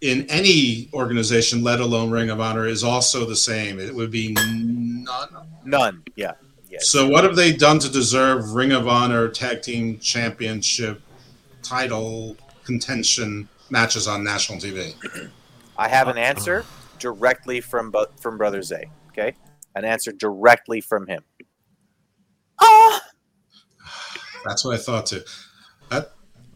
in any organization, let alone Ring of Honor, is also the same. It would be none. None. Yeah. Yes. So what have they done to deserve Ring of Honor Tag Team Championship title contention matches on national TV? I have an answer directly from Bo- from Brother Zay. Okay, an answer directly from him. Ah! That's what I thought too. That,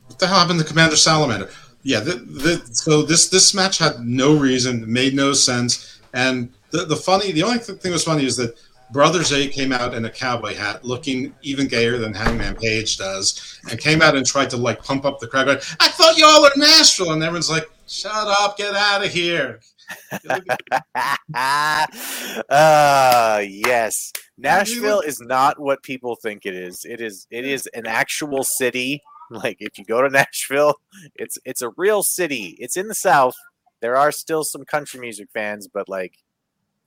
what the hell happened to Commander Salamander? Yeah, the, the, so this this match had no reason, made no sense, and the the funny, the only thing that was funny is that Brother Zay came out in a cowboy hat, looking even gayer than Hangman Page does, and came out and tried to like pump up the crowd. Going, I thought you all were Nashville, and everyone's like, Shut up! Get out of here! [laughs] uh yes. Nashville is not what people think it is. It is it is an actual city. [laughs] Like if you go to [laughs] Nashville, it's it's a real city. It's in the South. There are still some country music fans, but like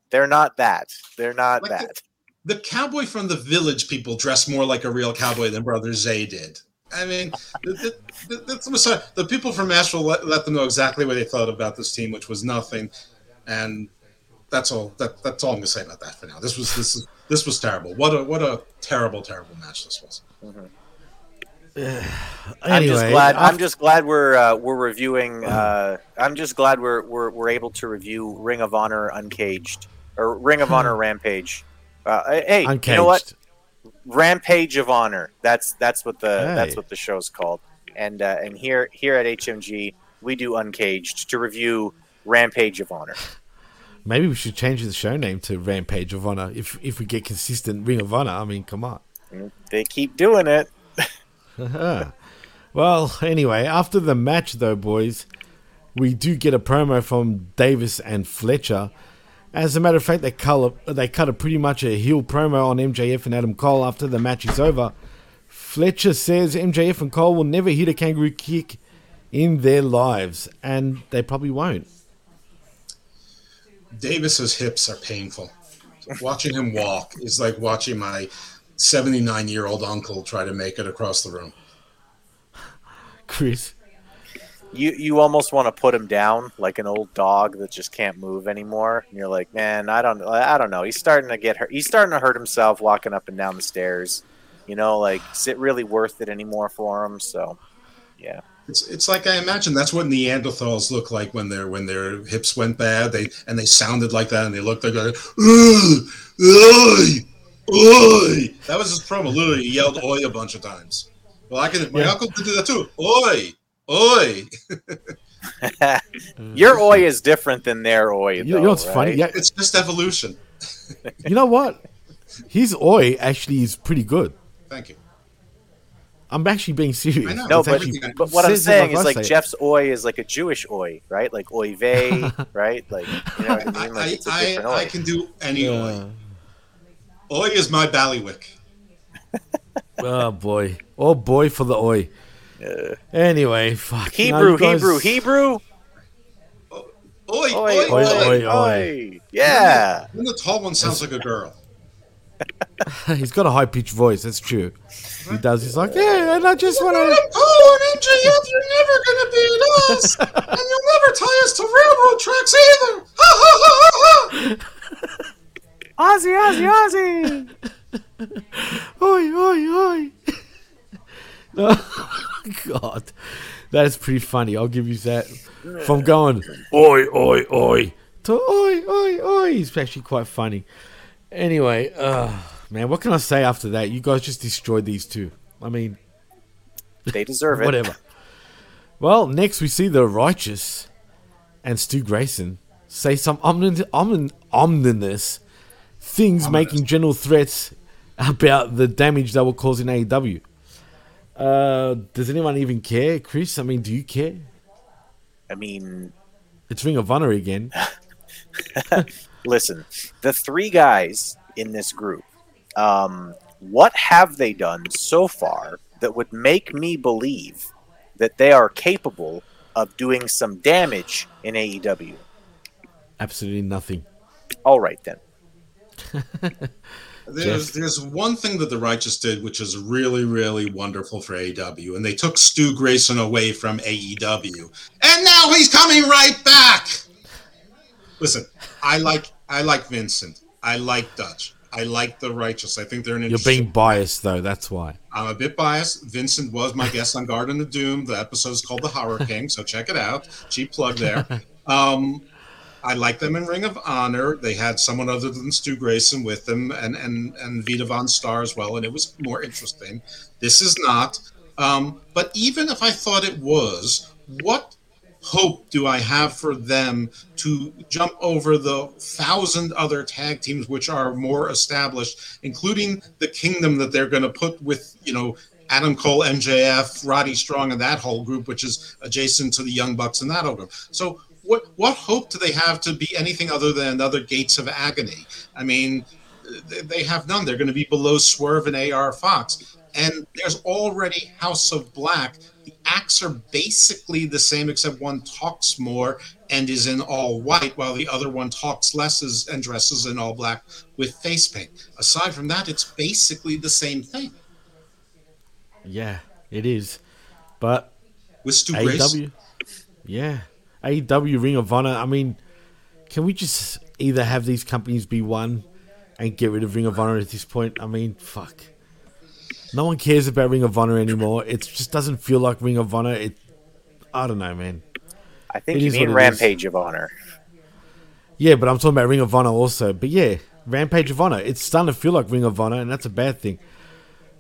they're not that. They're not Like that. The cowboy from the village people dress more like a real cowboy than Brother Zay did. I mean, the, the, the, that's the people from Nashville let, let them know exactly what they thought about this team, which was nothing. And that's all. That, that's all I'm gonna say about that for now. This was this is this was terrible. What a what a terrible terrible match this was. Mm-hmm. I'm just glad. I'm just glad we're uh, we're reviewing. Uh, I'm just glad we're, we're we're able to review Ring of Honor Uncaged or Ring of Honor Rampage. Uh, hey, you know what? Rampage of Honor. That's that's what the that's Hey. what the show's called. And uh, and here here at HMG we do Uncaged to review Rampage of Honor. [laughs] Maybe we should change the show name to Rampage of Honor if if we get consistent Ring of Honor. I mean, come on. They keep doing it. [laughs] well, anyway, after the match, though, boys, we do get a promo from Davis and Fletcher. As a matter of fact, they cut a, they cut a pretty much a heel promo on MJF and Adam Cole after the match is over. Fletcher says MJF and Cole will never hit a kangaroo kick in their lives, and they probably won't. Davis's hips are painful. Watching him walk is like watching my 79 year old uncle try to make it across the room. Chris, You you almost want to put him down like an old dog that just can't move anymore. And you're like, man, I don't I don't know. He's starting to get hurt. He's starting to hurt himself walking up and down the stairs. You know, like is it really worth it anymore for him? So, yeah. It's it's like I imagine that's what Neanderthals look like when their when their hips went bad. They and they sounded like that and they looked like that. "Ugh, oi, oi." That was his promo. Literally, he yelled "oi" a bunch of times. Well, I can. My Yeah. uncle could do that too. Oi, oi. [laughs] Your oi is different than their oi. You- though, you know what's funny? Yeah. It's just evolution. [laughs] you know what? His oi actually is pretty good. Thank you. I'm actually being serious. I know. No, but, actually- but what I'm saying is I like say. Jeff's oi is like a Jewish oi, right? Like oy vey, [laughs] right? Like you know what I I mean? Like I, it's a I, I can do any Uh, oi. Oi is my ballywick. [laughs] oh boy, oh boy for the oi. Anyway, fuck. Hebrew, guys- Hebrew, Hebrew. Oi, Oi, oi, oi, oi. oi. oi. Yeah. Then the tall one sounds like a girl. [laughs] He's got a high pitched voice. That's true. He does. He's like, yeah, and I just want to. Oh, and MJF, you're never gonna beat us, [laughs] and you'll never tie us to railroad tracks either. Ha ha ha ha ha! Ozzy, Ozzy, Ozzy. [laughs] Oi, oi, oi. [laughs] oh, God. That is pretty funny. I'll give you that. From going, oi, oi, oi, to oi, oi, oi. He's actually quite funny. Anyway, uh, man, what can I say after that? You guys just destroyed these two. I mean, They deserve it. whatever. Well, next we see the righteous and Stu Grayson say some omin- omin- ominous things, making general threats about the damage they were causing AEW. Uh, does anyone even care, Chris? I mean, do you care? I mean, It's Ring of Honor again. [laughs] listen, the three guys in this group, um, what have they done so far that would make me believe that they are capable of doing some damage in AEW? Absolutely nothing. All right then. [laughs] There's there's one thing that the righteous did, which is really really wonderful for AEW, and they took Stu Grayson away from AEW, and now he's coming right back. Listen, I like I like Vincent. I like Dutch. I like the righteous. I think they're an You're being biased, though. That's why. I'm a bit biased. Vincent was my guest on Garden of Doom. The episode is called The Horror King, so check it out. Cheap plug there. [laughs] Um, I like them in Ring of Honor. They had someone other than Stu Grayson with them, and and and Vita VonStarr as well, and it was more interesting. This is not. Um, but even if I thought it was, what hope do I have for them to jump over the thousand other tag teams which are more established, including the kingdom that they're going to put with, you know, Adam Cole, MJF, Roddy Strong, and that whole group, which is adjacent to the Young Bucks and that whole group. So what what hope do they have to be anything other than another Gates of Agony? I mean, they, have none. They're going to be below Swerve and AR Fox. And there's already House of Black. The acts are basically the same, except one talks more and is in all white, while the other one talks less and dresses in all black with face paint. Aside from that, it's basically the same thing. Yeah, it is. But with Stu? AEW, yeah, AEW Ring of Honor. I mean, can we just either have these companies be one and get rid of Ring of Honor at this point? I mean, fuck. No one cares about Ring of Honor anymore. It just doesn't feel like Ring of Honor. It, I don't know, man. I think It you mean it is. Rampage of Honor. Yeah, but I'm talking about Ring of Honor also. But yeah, Rampage of Honor. It's starting to feel like Ring of Honor, and that's a bad thing.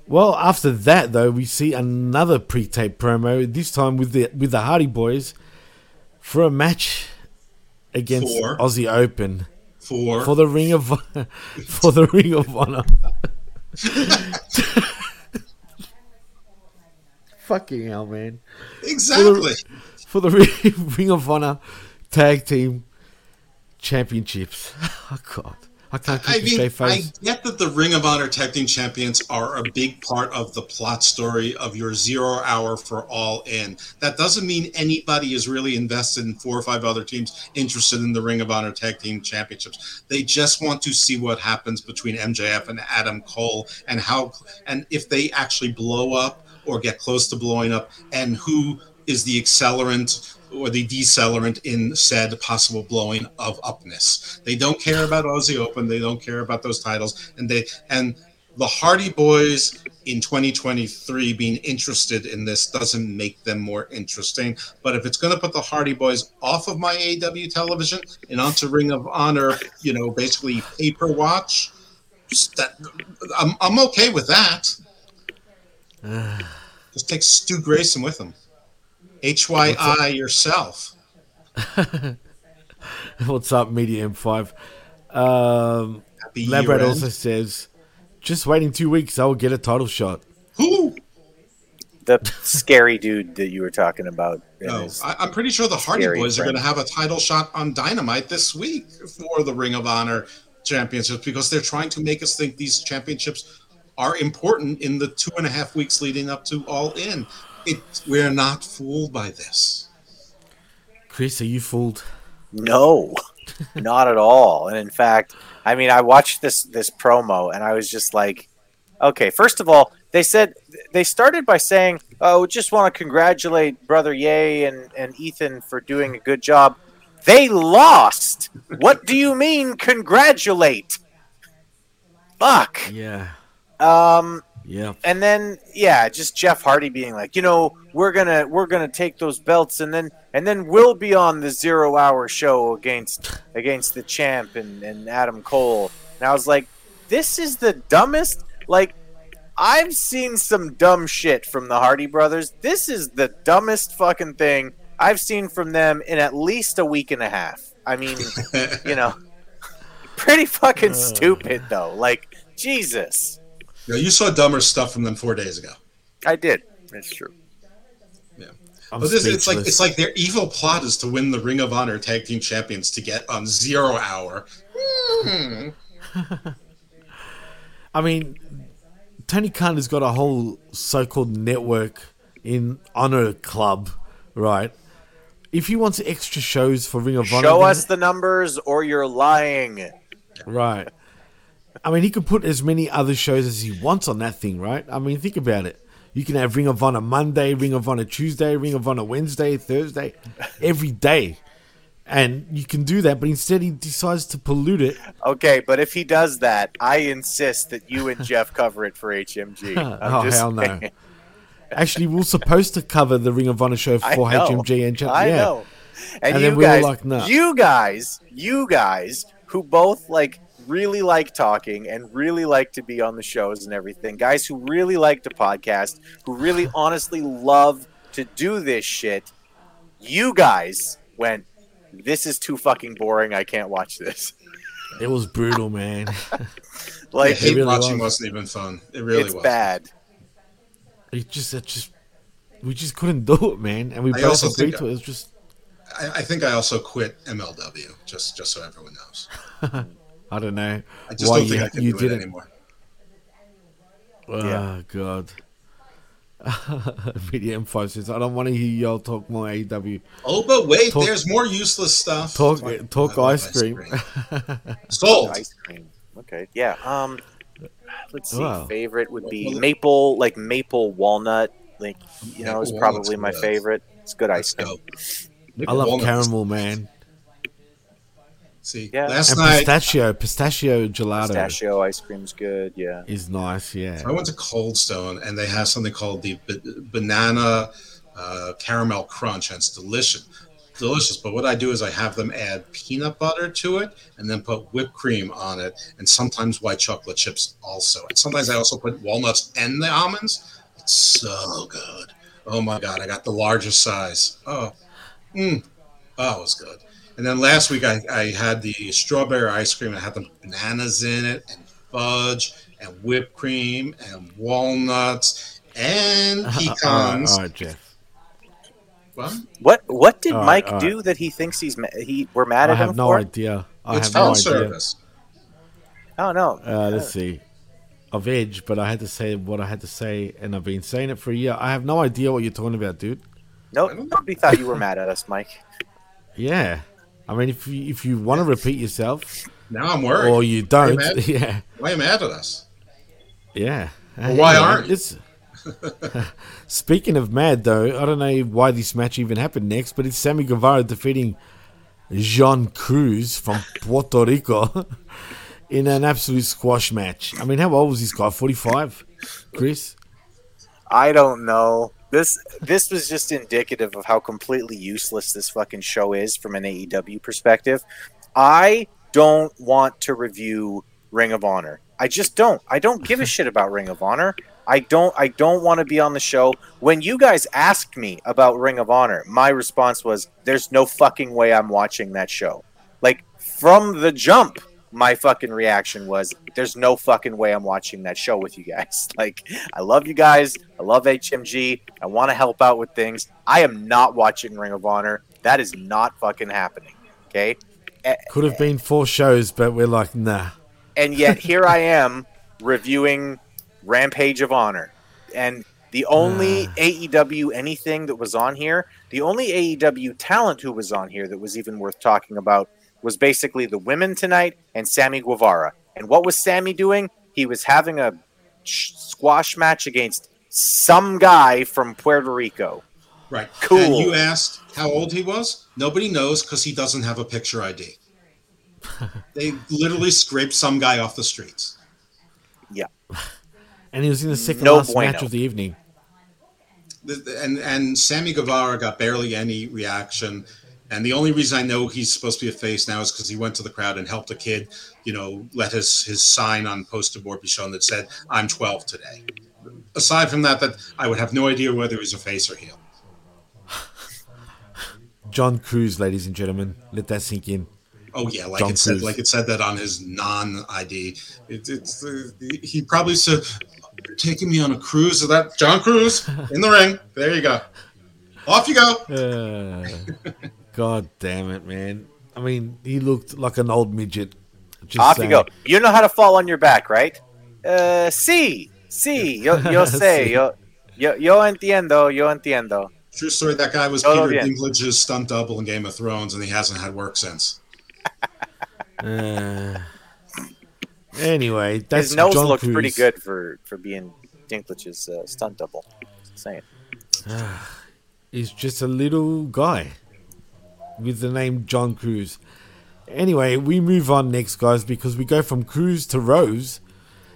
Well, after that though, we see another pre-tape promo. This time with the with the Hardy Boyz for a match against For? Aussie Open For? for the Ring of [laughs] for the Ring of Honor. [laughs] Fucking hell, man! Exactly. For the, for the Ring- [laughs] Ring of Honor Tag Team Championships. Oh God, I can't keep I a mean, straight I get that the Ring of Honor Tag Team Champions are a big part of the plot story of your zero hour for all in. That doesn't mean anybody is really invested in four or five other teams interested in the Ring of Honor Tag Team Championships. They just want to see what happens between MJF and Adam Cole and how and if they actually blow up or get close to blowing up and who is the accelerant or the decelerant in said possible blowing of upness. They don't care about Aussie Open. They don't care about those titles, and they and the Hardy Boyz in 2023 being interested in this doesn't make them more interesting. But if it's going to put the Hardy Boyz off of my AW television and onto Ring of Honor, you know, basically paper watch, that I'm I'm okay with that. [sighs] Just take Stu Grayson with him. HYI yourself. What's up, [laughs] Media M5? Um, Labrad also says, just waiting two weeks, I will get a title shot. Who? The scary dude that you were talking about. in No, I, I'm pretty sure the Hardy Scary Boys are going to have a title shot on Dynamite this week for the Ring of Honor championships because they're trying to make us think these championships are important in the two and a half weeks leading up to All In. It, we're not fooled by this. Chris, are you fooled? No, [laughs] not at all. And in fact, I mean, I watched this this promo and I was just like, okay. First of all, they said they started by saying, "Oh, just want to congratulate brother Ye and and Ethan for doing a good job." They lost. What do you mean congratulate? Fuck. Yeah. Um, Yeah. and then yeah, just Jeff Hardy being like, you know, we're gonna we're gonna take those belts, and then and then we'll be on the zero hour show against against the champ and and Adam Cole. And I was like, this is the dumbest. Like, I've seen some dumb shit from the Hardy brothers. This is the dumbest fucking thing I've seen from them in at least a week and a half. I mean, [laughs] you know, [laughs] pretty fucking uh. stupid though. Like, Jesus, You, know, you saw dumber stuff from them four days ago. I did. It's true. I'm but this, it's like it's like their evil plot is to win the Ring of Honor Tag Team Champions to get on Zero Hour. Hmm. [laughs] I mean, Tony Khan has got a whole so-called network in Honor Club, right? If he wants extra shows for Ring of Honor, Show us the numbers or you're lying. right? I mean, he could put as many other shows as he wants on that thing, right? I mean, think about it. You can have Ring of Honor Monday, Ring of Honor Tuesday, Ring of Honor Wednesday, Thursday, every day. And you can do that, but instead he decides to pollute it. Okay, but if he does that, I insist that you and Jeff cover it for HMG. [laughs] I'm oh, just hell no. Actually, we are supposed to cover the Ring of Honor show for. HMG and Jeff. I yeah. know. And, And you then we were guys, like, no. you guys, you guys who both like really like talking and really like to be on the shows and everything, guys who really like to podcast, who really [laughs] honestly love to do this shit, you guys went, this is too fucking boring. I can't watch this. It was brutal, man. [laughs] Like I hate really watching was. wasn't even fun. It really it's was. bad. it just it just we just couldn't do it, man. And we I both also agreed think- to it. It was just I, I think I also quit MLW just just so everyone knows. [laughs] I don't know I just why don't think you, I can you do did it it. anymore. Oh Yeah. god. VDM five says I don't want to hear y'all talk more AEW. Oh, but wait, Talk- there's more useless stuff. Talk Like- talk I love ice cream. Sold. [laughs] Ice cream. Okay. Yeah. Um. Let's see. Wow. Favorite would be maple, like maple walnut. Like you know, Maple is walnut's probably my good. favorite. It's good ice Let's cream. go. I love caramel, man. See, Yeah. last And night pistachio, pistachio gelato Pistachio ice cream's good. Yeah. is nice. Yeah. I went to Cold Stone and they have something called the ba- banana uh, caramel crunch, and it's delicious. Delicious, but what I do is I have them add peanut butter to it and then put whipped cream on it, and sometimes white chocolate chips also. And sometimes I also put walnuts and the almonds. It's so good. Oh my god, I got the largest size. Oh, mm. oh, it was good. And then last week I, I had the strawberry ice cream. I had the bananas in it and fudge and whipped cream and walnuts and all right, [laughs] uh, uh, pecans. all right, Jeff. What? What What did All right, Mike all right. do that he thinks he's ma- he we're mad I at him I have no for? idea. I it's have no fan idea. service. Oh no. Uh, let's see. Of edge, but I had to say what I had to say, and I've been saying it for a year. I have no idea what you're talking about, dude. Nope. Nobody thought you were mad at us, Mike. [laughs] Yeah, I mean, if you if you want to repeat yourself, Now I'm worried. or you don't, mad? [laughs] yeah, Why are you mad at us? yeah. Well, why Hey, aren't it's- [laughs] Speaking of mad, though, I don't know why this match even happened next, but it's Sammy Guevara defeating Jean Cruz from [laughs] Puerto Rico in an absolute squash match. I mean, how old was this guy? Forty-five, Chris. I don't know. This this was just indicative of how completely useless this fucking show is from an AEW perspective. I don't want to review Ring of Honor. I just don't. I don't give a shit about Ring of Honor. I don't I don't want to be on the show. When you guys asked me about Ring of Honor, my response was there's no fucking way I'm watching that show. Like from the jump, my fucking reaction was there's no fucking way I'm watching that show with you guys. [laughs] Like I love you guys. I love HMG. I want to help out with things. I am not watching Ring of Honor. That is not fucking happening. Okay? Could have been four shows, but we're like, nah. and yet [laughs] here I am reviewing Rampage of Honor. And the only AEW anything that was on here, the only AEW talent who was on here that was even worth talking about was basically the women tonight and Sammy Guevara. And what was Sammy doing? He was having a squash match against some guy from Puerto Rico. Right. Cool. And you asked how old he was? Nobody knows because he doesn't have a picture ID. [laughs] they literally scraped some guy off the streets. Yeah. [laughs] And he was in the second No last bueno. match of the evening. The- the- And and Sammy Guevara got barely any reaction. And the only reason I know he's supposed to be a face now is because he went to the crowd and helped a kid, you know, let his his sign on poster board be shown that said, "I'm 12 today." Aside from that, that I would have no idea whether he was a face or heel. John Cruz, ladies and gentlemen, let that sink in. Oh yeah, like John it said, Cruz. like it said that on his non-ID. It, it's uh, he probably said, taking me on a cruise." So that John Cruz [laughs] in the ring. There you go. Off you go. Uh, God damn it, man. I mean, he looked like an old midget. Just Off saying. you go. You know how to fall on your back, right? Uh, sí, sí, yo, [laughs] yo sé, Sí. yo, yo, yo entiendo, yo entiendo. True story. That guy was Todo Peter bien. Dinklage's stunt double in Game of Thrones, and he hasn't had work since. [laughs] Uh, anyway, that's His nose John looks Cruz. pretty good for for being Dinklage's uh, stunt double. Just saying. [sighs] He's just a little guy with the name John Cruz. Anyway, we move on next, guys, because we go from Cruz to Rose,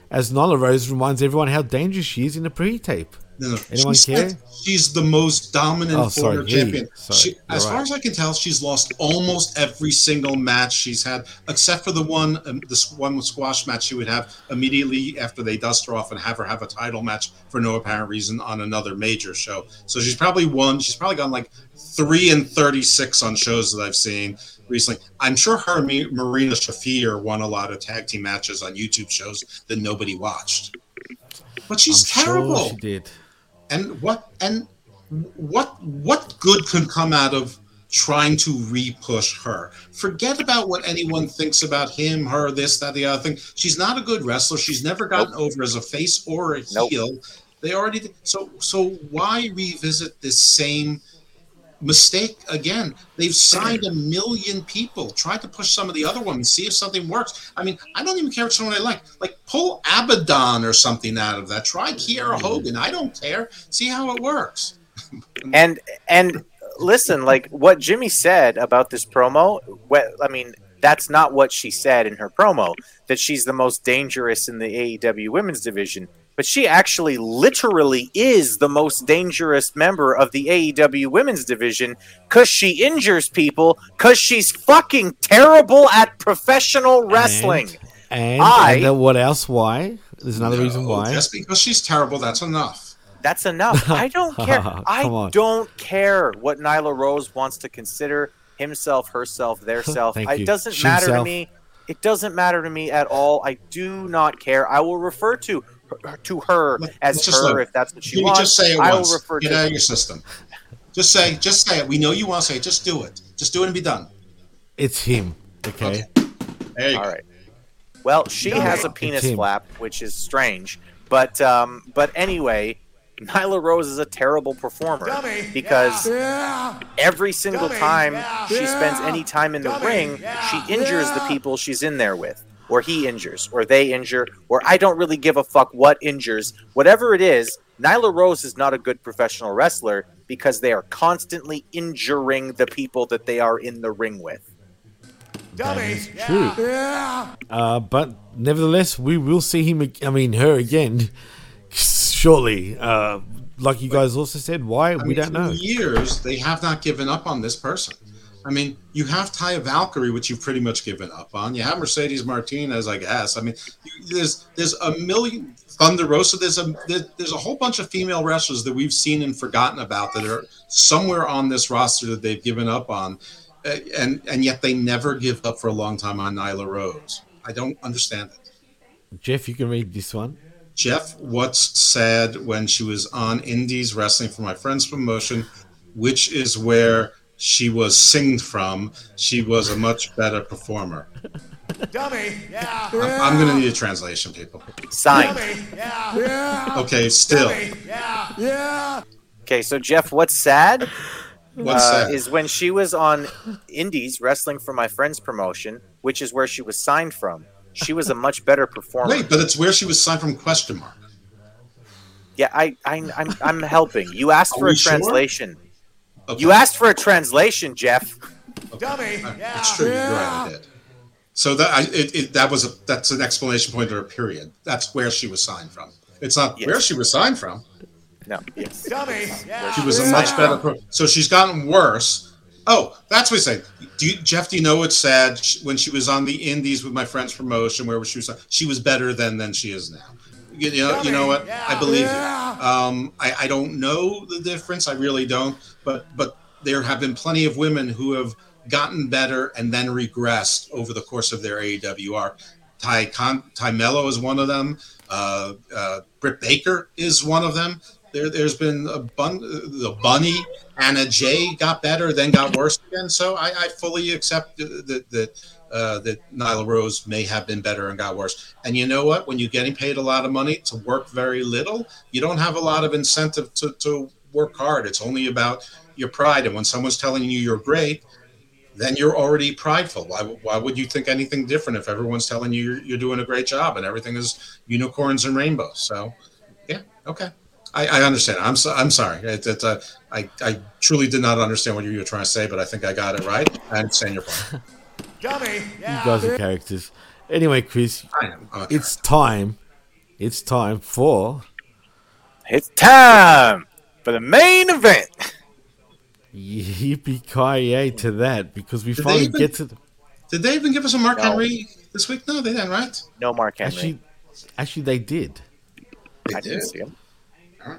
as Nyla Rose reminds everyone how dangerous she is in the pre-tape. No, no. Anyone She care? She's the most dominant Oh, former champion. She, as far as I can tell, she's lost almost every single match she's had, except for the one, um, this one squash match she would have immediately after they dust her off and have her have a title match for no apparent reason on another major show. So she's probably won. She's probably gone like three and thirty-six on shows that I've seen recently. I'm sure her and Marina Shafir won a lot of tag team matches on YouTube shows that nobody watched. But she's I'm terrible. Sure she did. And what and what what good could come out of trying to re-push her? Forget about what anyone thinks about him, her, this, that, the other thing. She's not a good wrestler. She's never gotten over as a face or a heel. They already did. so so why revisit this same mistake again? They've signed a million people. Try to push some of the other ones, see if something works. I mean, I don't even care if someone I like. Like pull Abaddon or something out of that. Try Kiera mm. Hogan. I don't care. See how it works. [laughs] and and listen, like what Jimmy said about this promo. wh- I mean, that's not what she said in her promo. That she's the most dangerous in the AEW women's division, but she actually literally is the most dangerous member of the AEW women's division because she injures people because she's fucking terrible at professional wrestling. And, I- and then what else? Why? There's another reason why. Just because she's terrible, that's enough. That's enough. I [laughs] don't care. [laughs] I on. don't care what Nyla Rose wants to consider himself, herself, their [laughs] self. Thank It doesn't matter to me. It doesn't matter to me at all. I do not care. I will refer to her, to her as just her look. if that's what she You wants. just say it I will once. refer Get to out of your system. Just say, just say it. We know you want to say it. Just do it. Just do it and be done. It's him. Okay. There you All go. right. Well, she has a penis him. flap, which is strange. But um, but anyway, Nyla Rose is a terrible performer because every single time she spends any time in the ring, she injures the people she's in there with, or he injures, or they injure, or I don't really give a fuck what injures. Whatever it is, Nyla Rose is not a good professional wrestler because they are constantly injuring the people that they are in the ring with. True. Uh, but nevertheless, we will see him. ag- I mean, her again [laughs] shortly. Uh, like you guys also said, why I we mean, don't know. years, they have not given up on this person. I mean, you have Taya Valkyrie, which you've pretty much given up on. You have Mercedes Martinez, I guess. I mean, you, there's there's a million Thunder Rosa. There's a there's a whole bunch of female wrestlers that we've seen and forgotten about that are somewhere on this roster that they've given up on, uh, and and yet they never give up for a long time on Nyla Rose. I don't understand it. Jeff, you can read this one. Jeff, what's sad when she was on Indies wrestling for my friend's promotion, which is where she was singed from. She was a much better performer. Dummy. Yeah. I'm, I'm going to need a translation, people. Signed. Dummy, yeah. yeah. Okay, still. Yeah. Yeah. Okay, so Jeff, what's sad? What's uh, sad? Is when she was on Indies wrestling for my friend's promotion, which is where she was signed from. She was a much better performer. Wait, but it's where she was signed from question mark. Yeah, I, I, I'm, I'm helping. You asked Are for a translation. sure? Translation. Okay. You asked for a translation, Jeff. Dummy. Uh, It's true. You're right. I did. So that I, it, it, that was a that's an explanation point or a period. That's where she was signed from. It's not where she was signed from. No. Yes. Dummy. Yeah. She was a much better. Pro- so she's gotten worse. Oh, that's what he's saying. Do you, Jeff? Do you know what's sad? Sh- When she was on the Indies with my friend's promotion, where she was, she was better then than she is now. You, you know, you know what? I believe you. Um, I, I don't know the difference. I really don't. But but there have been plenty of women who have gotten better and then regressed over the course of their AEW arc. Ty Con- Tay Melo is one of them. Uh, uh, Britt Baker is one of them. There, there's been a bun- the bunny Anna Jay got better, then got worse again. So I, I fully accept that uh, that Nyla Rose may have been better and got worse. And you know what? When you're getting paid a lot of money to work very little, you don't have a lot of incentive to, to work hard. It's only about your pride. And when someone's telling you you're great, then you're already prideful. Why, why would you think anything different if everyone's telling you you're, you're doing a great job and everything is unicorns and rainbows? So, yeah, okay. I, I understand. I'm so, I'm sorry. It, it, uh, I I truly did not understand what you were trying to say, but I think I got it right. I understand your point. [laughs] Dummy. You guys are characters. Anyway, Chris, I am. I'm a it's time. It's time for It's time for the main event. yippee ki to that because we Did finally even- get to the, Did they even give us a Mark No. Henry this week? No, they didn't, right? No Mark Henry. actually. Actually, they did. They I did. didn't see him.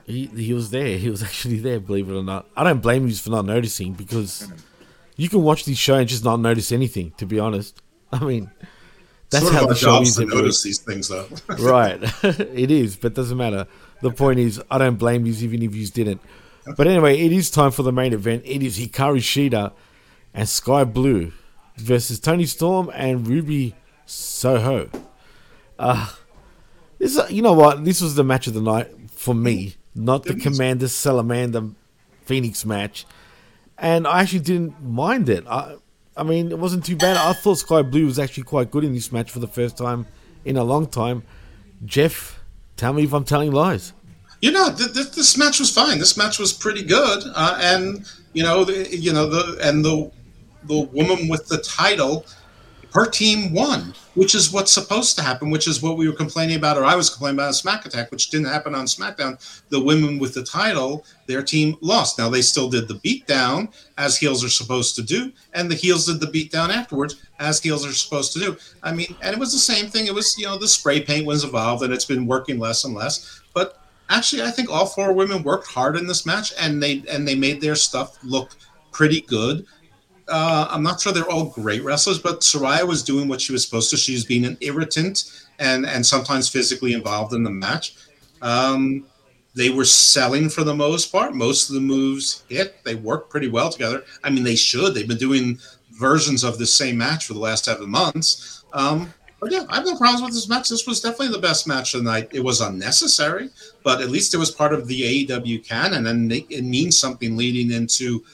He he was there. He was [laughs] actually there. Believe it or not, I don't blame you for not noticing because mm-hmm. You can watch this show and just not notice anything. To be honest, [laughs] I mean that's sort how the show is. to notice these things, though. [laughs] right, [laughs] it is, but doesn't matter. the point is, I don't blame you even if you didn't. But anyway, it is time for the main event. It is Hikaru Shida and Skye Blue versus Toni Storm and Ruby Soho. Uh, this, is- you know what? This was the match of the night for me, not the Commander Salamander Phoenix match. And I actually didn't mind it. I, I mean, it wasn't too bad. I thought Skye Blue was actually quite good in this match for the first time in a long time. Jeff, tell me if I'm telling lies. You know, th- th- this match was fine. This match was pretty good, uh, and you know, the, you know the and the the woman with the title, her team won, which is what's supposed to happen. Which is what we were complaining about, or I was complaining about on Smack Attack, which didn't happen on SmackDown. The women with the title, their team lost. Now they still did the beatdown as heels are supposed to do, and the heels did the beatdown afterwards as heels are supposed to do. I mean, and it was the same thing. It was you know the spray paint was involved, and it's been working less and less, but actually i think all four women worked hard in this match and they and they made their stuff look pretty good uh, i'm not sure they're all great wrestlers but Saraya was doing what she was supposed to. She was being an irritant and and sometimes physically involved in the match. Um, they were selling for the most part. Most of the moves hit. They worked pretty well together. I mean they should. They've been doing versions of the same match for the last seven months. Um, but yeah, I have no problems with this match. This was definitely the best match of the night. It was unnecessary, but at least it was part of the AEW canon, and it means something leading into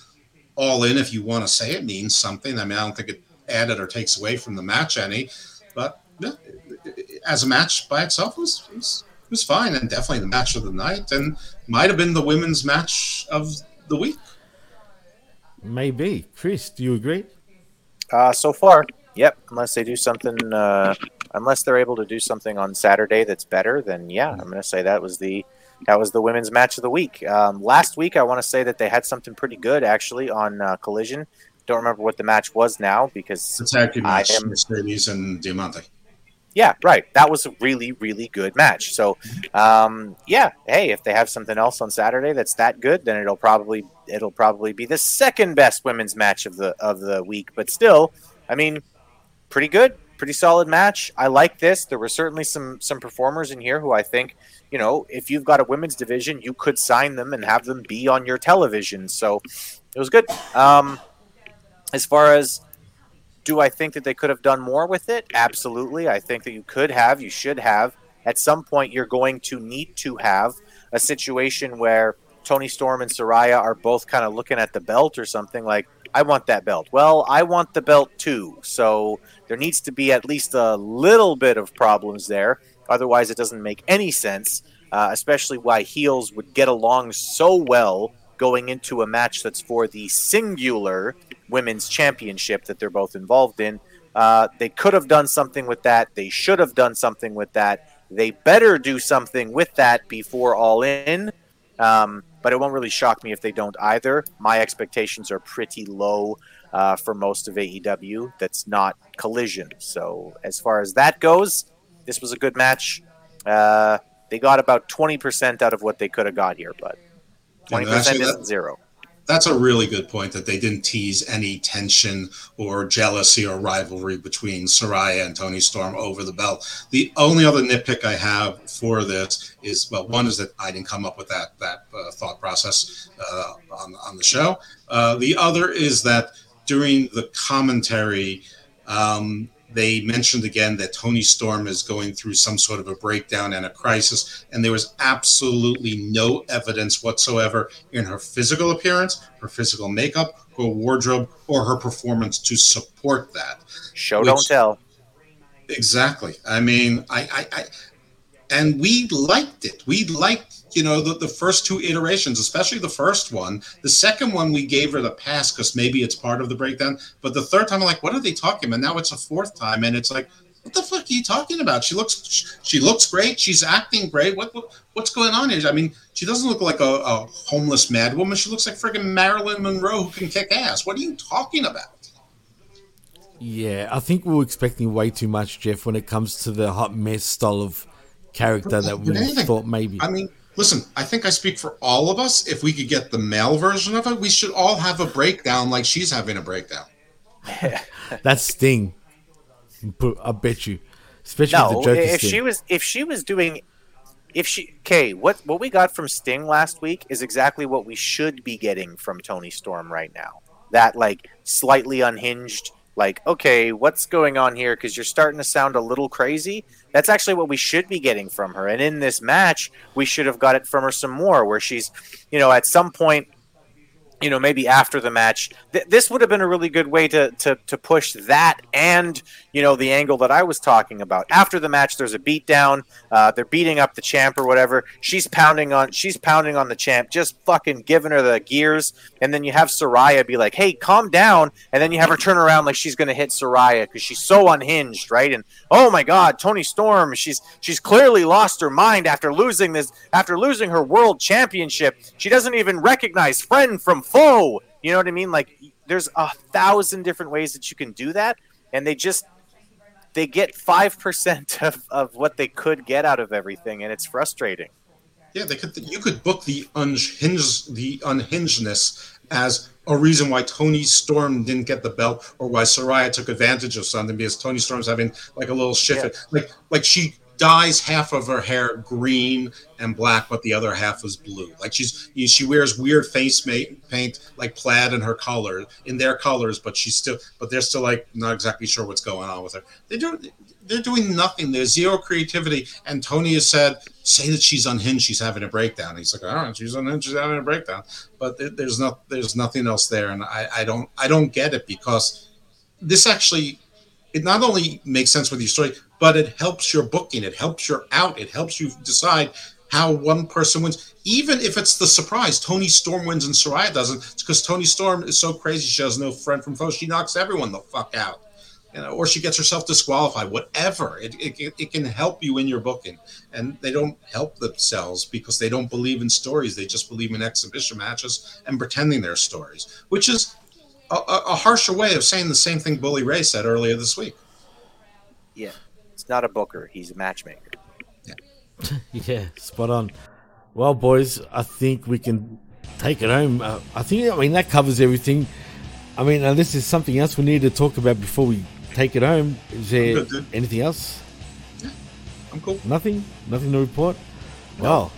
All In. If you want to say it means something, I mean, I don't think it added or takes away from the match any. But yeah, as a match by itself, it was it was, it was fine, and definitely the match of the night, and might have been the women's match of the week. Maybe. Chris, do you agree? Uh, so far, yep. Unless they do something, uh, unless they're able to do something on Saturday that's better, then yeah, I'm going to say that was the that was the women's match of the week. Um, last week, I want to say that they had something pretty good actually on uh, Collision. Don't remember what the match was now because The tag team I match, am Mercedes and Diamante. yeah, right. That was a really, really good match. So, um, yeah, hey, if they have something else on Saturday that's that good, then it'll probably it'll probably be the second best women's match of the of the week. But still, I mean, pretty good, pretty solid match. I like this. There were certainly some some performers in here who I think, you know, if you've got a women's division, you could sign them and have them be on your television. So it was good. Um, as far as do I think that they could have done more with it? Absolutely. I think that you could have, you should have. At some point, you're going to need to have a situation where Toni Storm and Saraya are both kind of looking at the belt or something like, I want that belt. Well, I want the belt too. So there needs to be at least a little bit of problems there. Otherwise, it doesn't make any sense, uh, especially why heels would get along so well going into a match that's for the singular women's championship that they're both involved in. Uh, they could have done something with that. They should have done something with that. They better do something with that before All In. Um, but it won't really shock me if they don't either. My expectations are pretty low uh, for most of AEW. That's not Collision. So as far as that goes, this was a good match. Uh, they got about twenty percent out of what they could have got here, but twenty actually percent that- isn't zero. That's a really good point that they didn't tease any tension or jealousy or rivalry between Saraya and Toni Storm over the belt. The only other nitpick I have for this is well, one is that I didn't come up with that that uh, thought process uh, on on the show. Uh, the other is that during the commentary, um, they mentioned again that Toni Storm is going through some sort of a breakdown and a crisis, and there was absolutely no evidence whatsoever in her physical appearance, her physical makeup, her wardrobe, or her performance to support that. Show don't tell. Exactly. I mean, I, I, I and we liked it. We liked, you know, the, the first two iterations, especially the first one. The second one, we gave her the pass because maybe it's part of the breakdown. But the third time, I'm like, what are they talking about? Now it's a fourth time, and it's like, what the fuck are you talking about? She looks, she looks great. She's acting great. What, what what's going on here? I mean, she doesn't look like a, a homeless mad woman. She looks like friggin' Marilyn Monroe who can kick ass. What are you talking about? Yeah, I think we are expecting way too much, Jeff, when it comes to the hot mess style of character that we anything. thought maybe. I mean, listen, I think I speak for all of us. If we could get the male version of it, we should all have a breakdown like she's having a breakdown. [laughs] That's Sting. I bet you, especially with No, the if Sting. she was if she was doing if she okay, what what we got from Sting last week is exactly what we should be getting from Toni Storm right now. That like slightly unhinged, like okay, what's going on here? Because you're starting to sound a little crazy. That's actually what we should be getting from her. And in this match, we should have got it from her some more, where she's, you know, at some point you know, maybe after the match, th- this would have been a really good way to, to to push that and you know the angle that I was talking about. After the match, there's a beatdown. Uh, they're beating up the champ or whatever. She's pounding on she's pounding on the champ, just fucking giving her the gears. And then you have Saraya be like, "Hey, calm down," and then you have her turn around like she's gonna hit Saraya because she's so unhinged, right? And oh my God, Toni Storm, she's she's clearly lost her mind after losing this after losing her world championship. She doesn't even recognize friend from foe. You know what I mean? Like there's a thousand different ways that you can do that, and they just they get five percent [laughs] of, of what they could get out of everything, and it's frustrating. Yeah, they could. You could book the unhinged, the unhingedness as a reason why Toni Storm didn't get the belt, or why Saraya took advantage of something because Toni Storm's having like a little shift. Like, like she dyes half of her hair green and black, but the other half is blue. Like she's she wears weird face paint, like plaid in her color, in their colors, but she's still, but they're still like not exactly sure what's going on with her. They do. They're doing nothing. There's zero creativity. And Tony has said, say that she's unhinged. She's having a breakdown. He's like, all right, she's unhinged. She's having a breakdown. But there's not. There's nothing else there. And I, I don't. I don't get it because this actually it not only makes sense with your story, but it helps your booking. It helps your out. It helps you decide how one person wins. Even if it's the surprise, Toni Storm wins and Saraya doesn't. It's because Toni Storm is so crazy. She has no friend from foe. She knocks everyone the fuck out. You know, or she gets herself disqualified. Whatever. It, it, it can help you in your booking. And they don't help themselves because they don't believe in stories. They just believe in exhibition matches and pretending they're stories, which is a, a, a harsher way of saying the same thing Bully Ray said earlier this week. Yeah, it's not a booker; he's a matchmaker. [laughs] yeah, spot on. Well, boys, I think we can take it home. Uh, I think, I mean, that covers everything. I mean, unless there's something else we need to talk about before we take it home. Is there good, dude. anything else? I'm cool. Nothing? Nothing to report? Well,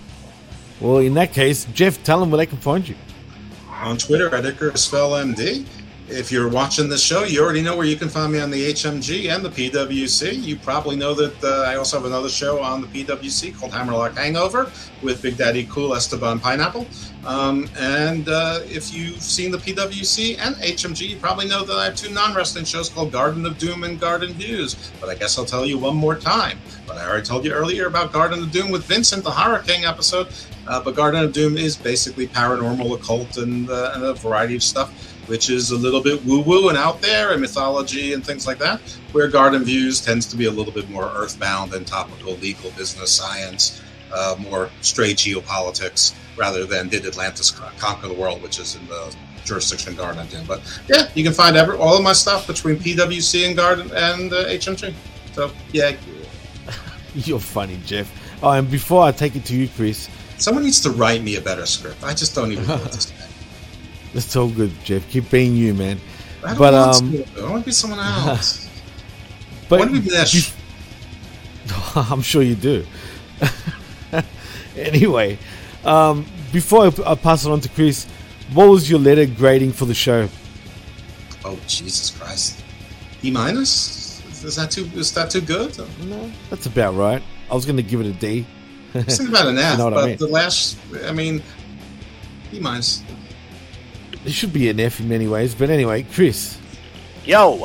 well, in that case, Jeff, tell them where they can find you. On Twitter at IcarusFellMD. If you're watching this show, you already know where you can find me on the HMG and the PWC. You probably know that uh, I also have another show on the PWC called Hammerlock Hangover with Big Daddy Cool Esteban Pineapple. Um, and uh, if you've seen the PWC and HMG, you probably know that I have two non-wrestling shows called Garden of Doom and Garden Views. But I guess I'll tell you one more time. But I already told you earlier about Garden of Doom with Vincent, the Horror King episode. Uh, but Garden of Doom is basically paranormal, occult, and, uh, and a variety of stuff, which is a little bit woo-woo and out there, and mythology and things like that. Where Garden Views tends to be a little bit more earthbound and topical, legal, business, science, uh, more straight geopolitics, rather than did Atlantis conquer the world, which is in the jurisdiction Garden Doom. But yeah, you can find every, all of my stuff between PWC and Garden and uh, HMG. So yeah, [laughs] You're funny, Jeff. Oh, and before I take it to you, Chris, someone needs to write me a better script. I just don't even know what to [laughs] say. It's all good, Jeff. Keep being you, man. I don't But want um, to. I want to be someone [laughs] else. but I want to be Nash. [laughs] I'm sure you do. [laughs] anyway, um, before I, I pass it on to Chris, what was your letter grading for the show? Oh Jesus Christ! E minus? Is that too? Is that too good? No, that's about right. I was going to give it a D. I was thinking about an F, You know but I mean? the last, I mean, E minus. It should be an F in many ways, but anyway, Chris, Yo.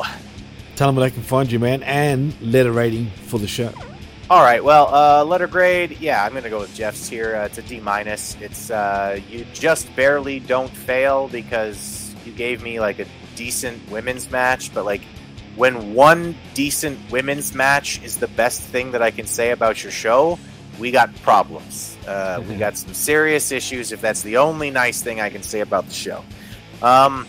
tell them where they can find you, man, and letter rating for the show. All right. Well, uh, letter grade. Yeah, I'm gonna go with Jeff's here. Uh, it's a D minus. It's uh, you just barely don't fail because you gave me like a decent women's match, but like when one decent women's match is the best thing that I can say about your show, we got problems. Uh, we got some serious issues. If that's the only nice thing I can say about the show. Um,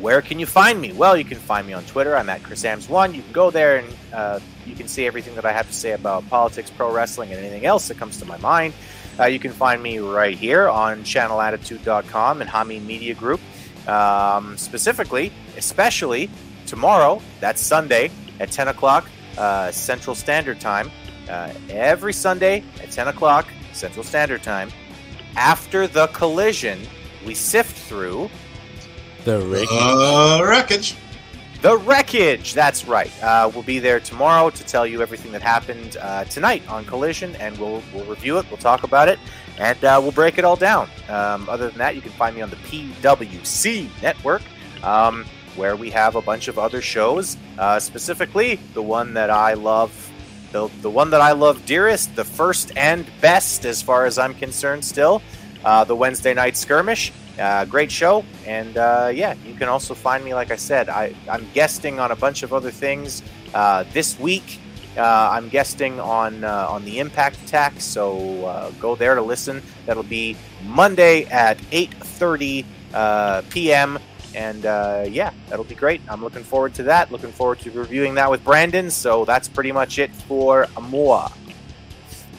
where can you find me? Well, you can find me on Twitter. I'm at ChrisAmbs1. You can go there and uh, you can see everything that I have to say about politics, pro wrestling, and anything else that comes to my mind. Uh, you can find me right here on channelattitude.com and Hamin Media Group. Um, specifically, especially tomorrow, that's Sunday at 10 o'clock uh, Central Standard Time. uh, every Sunday at 10 o'clock Central Standard Time. After the collision, we sift through The wreck. Uh, wreckage. the wreckage. That's right. Uh, we'll be there tomorrow to tell you everything that happened uh, tonight on Collision, and we'll we'll review it. We'll talk about it, and uh, we'll break it all down. Um, other than that, you can find me on the PWC network, um, where we have a bunch of other shows. Uh, specifically, the one that I love. The, the one that I love dearest, the first and best as far as I'm concerned, still, uh, the Wednesday night skirmish. Uh, great show, and uh, yeah, you can also find me. Like I said, I, I'm guesting on a bunch of other things uh, this week. Uh, I'm guesting on uh, on the Impact Attack, so go there to listen. That'll be Monday at 8:30 uh, p.m. And yeah, that'll be great. I'm looking forward to that. Looking forward to reviewing that with Brandon. So that's pretty much it for Amoa.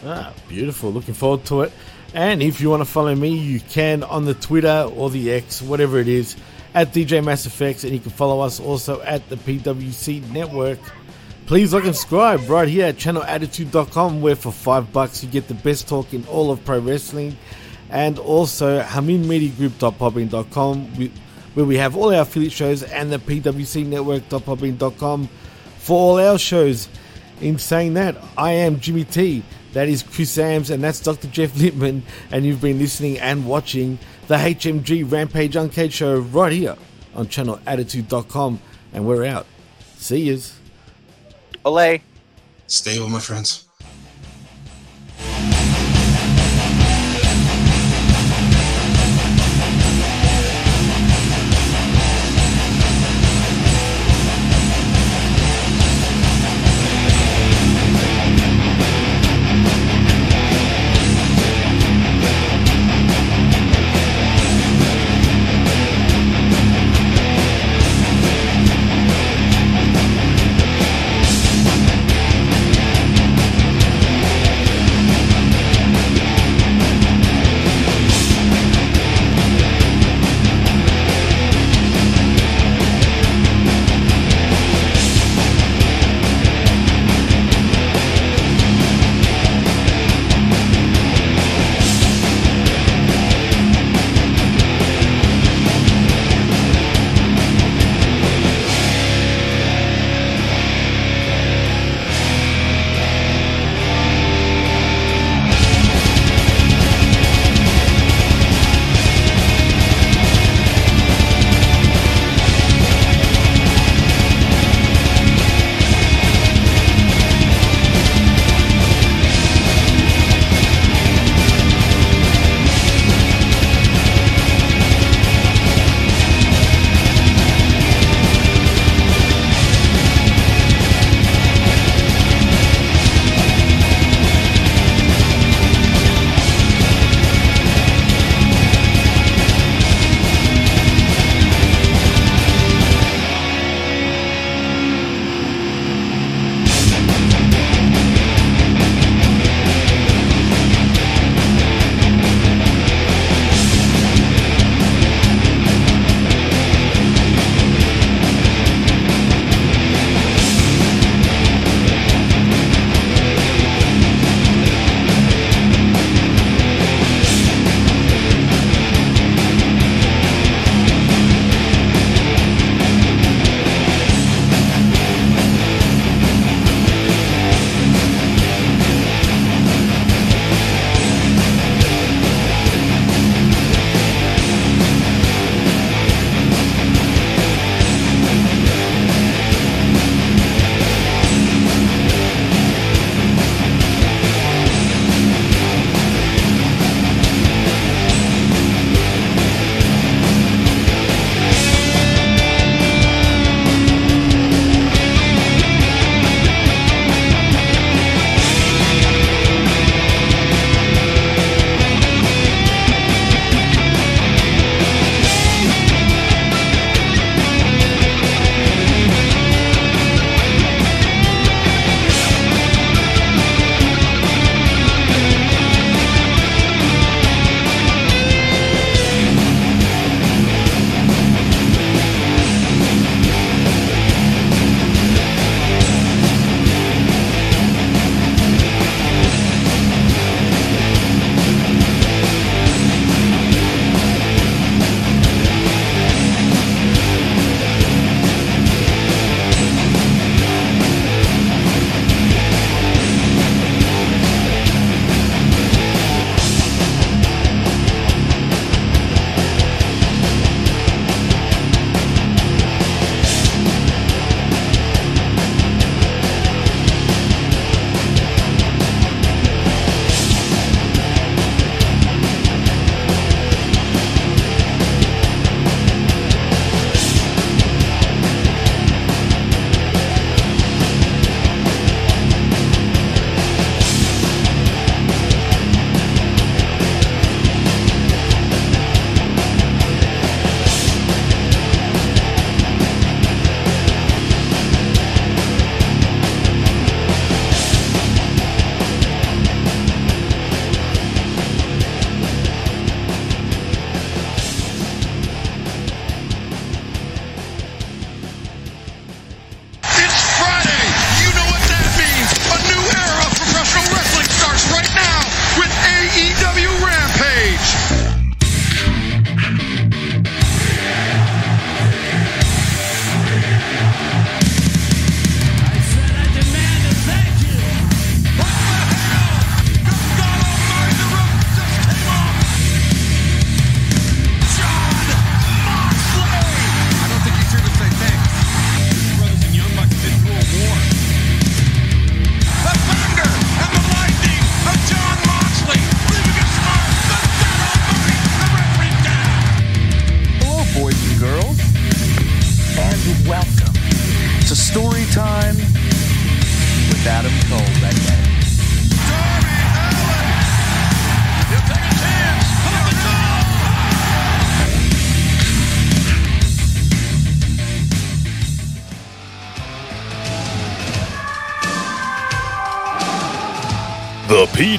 Ah, beautiful. Looking forward to it. And if you want to follow me, you can on the Twitter or the X, whatever it is, at DJ Mass Effects, and you can follow us also at the PWC Network. Please like and subscribe right here at channelattitude.com, where for five bucks you get the best talk in all of pro wrestling, and also haminmediagroup.podbean.com, we- where we have all our affiliate shows, and the PWC Network.podbean.com for all our shows. In saying that, I am Jimmy T. That is Chris Ambs, and that's Dr. Jeff Lippman, and you've been listening and watching the HMG Rampage Uncaged show right here on channelattitude.com, and we're out. See yous. Olay. Stay well, my friends.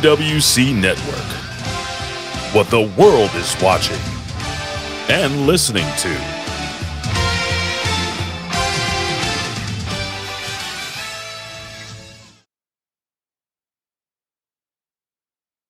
PWC Network. What the world is watching and listening to.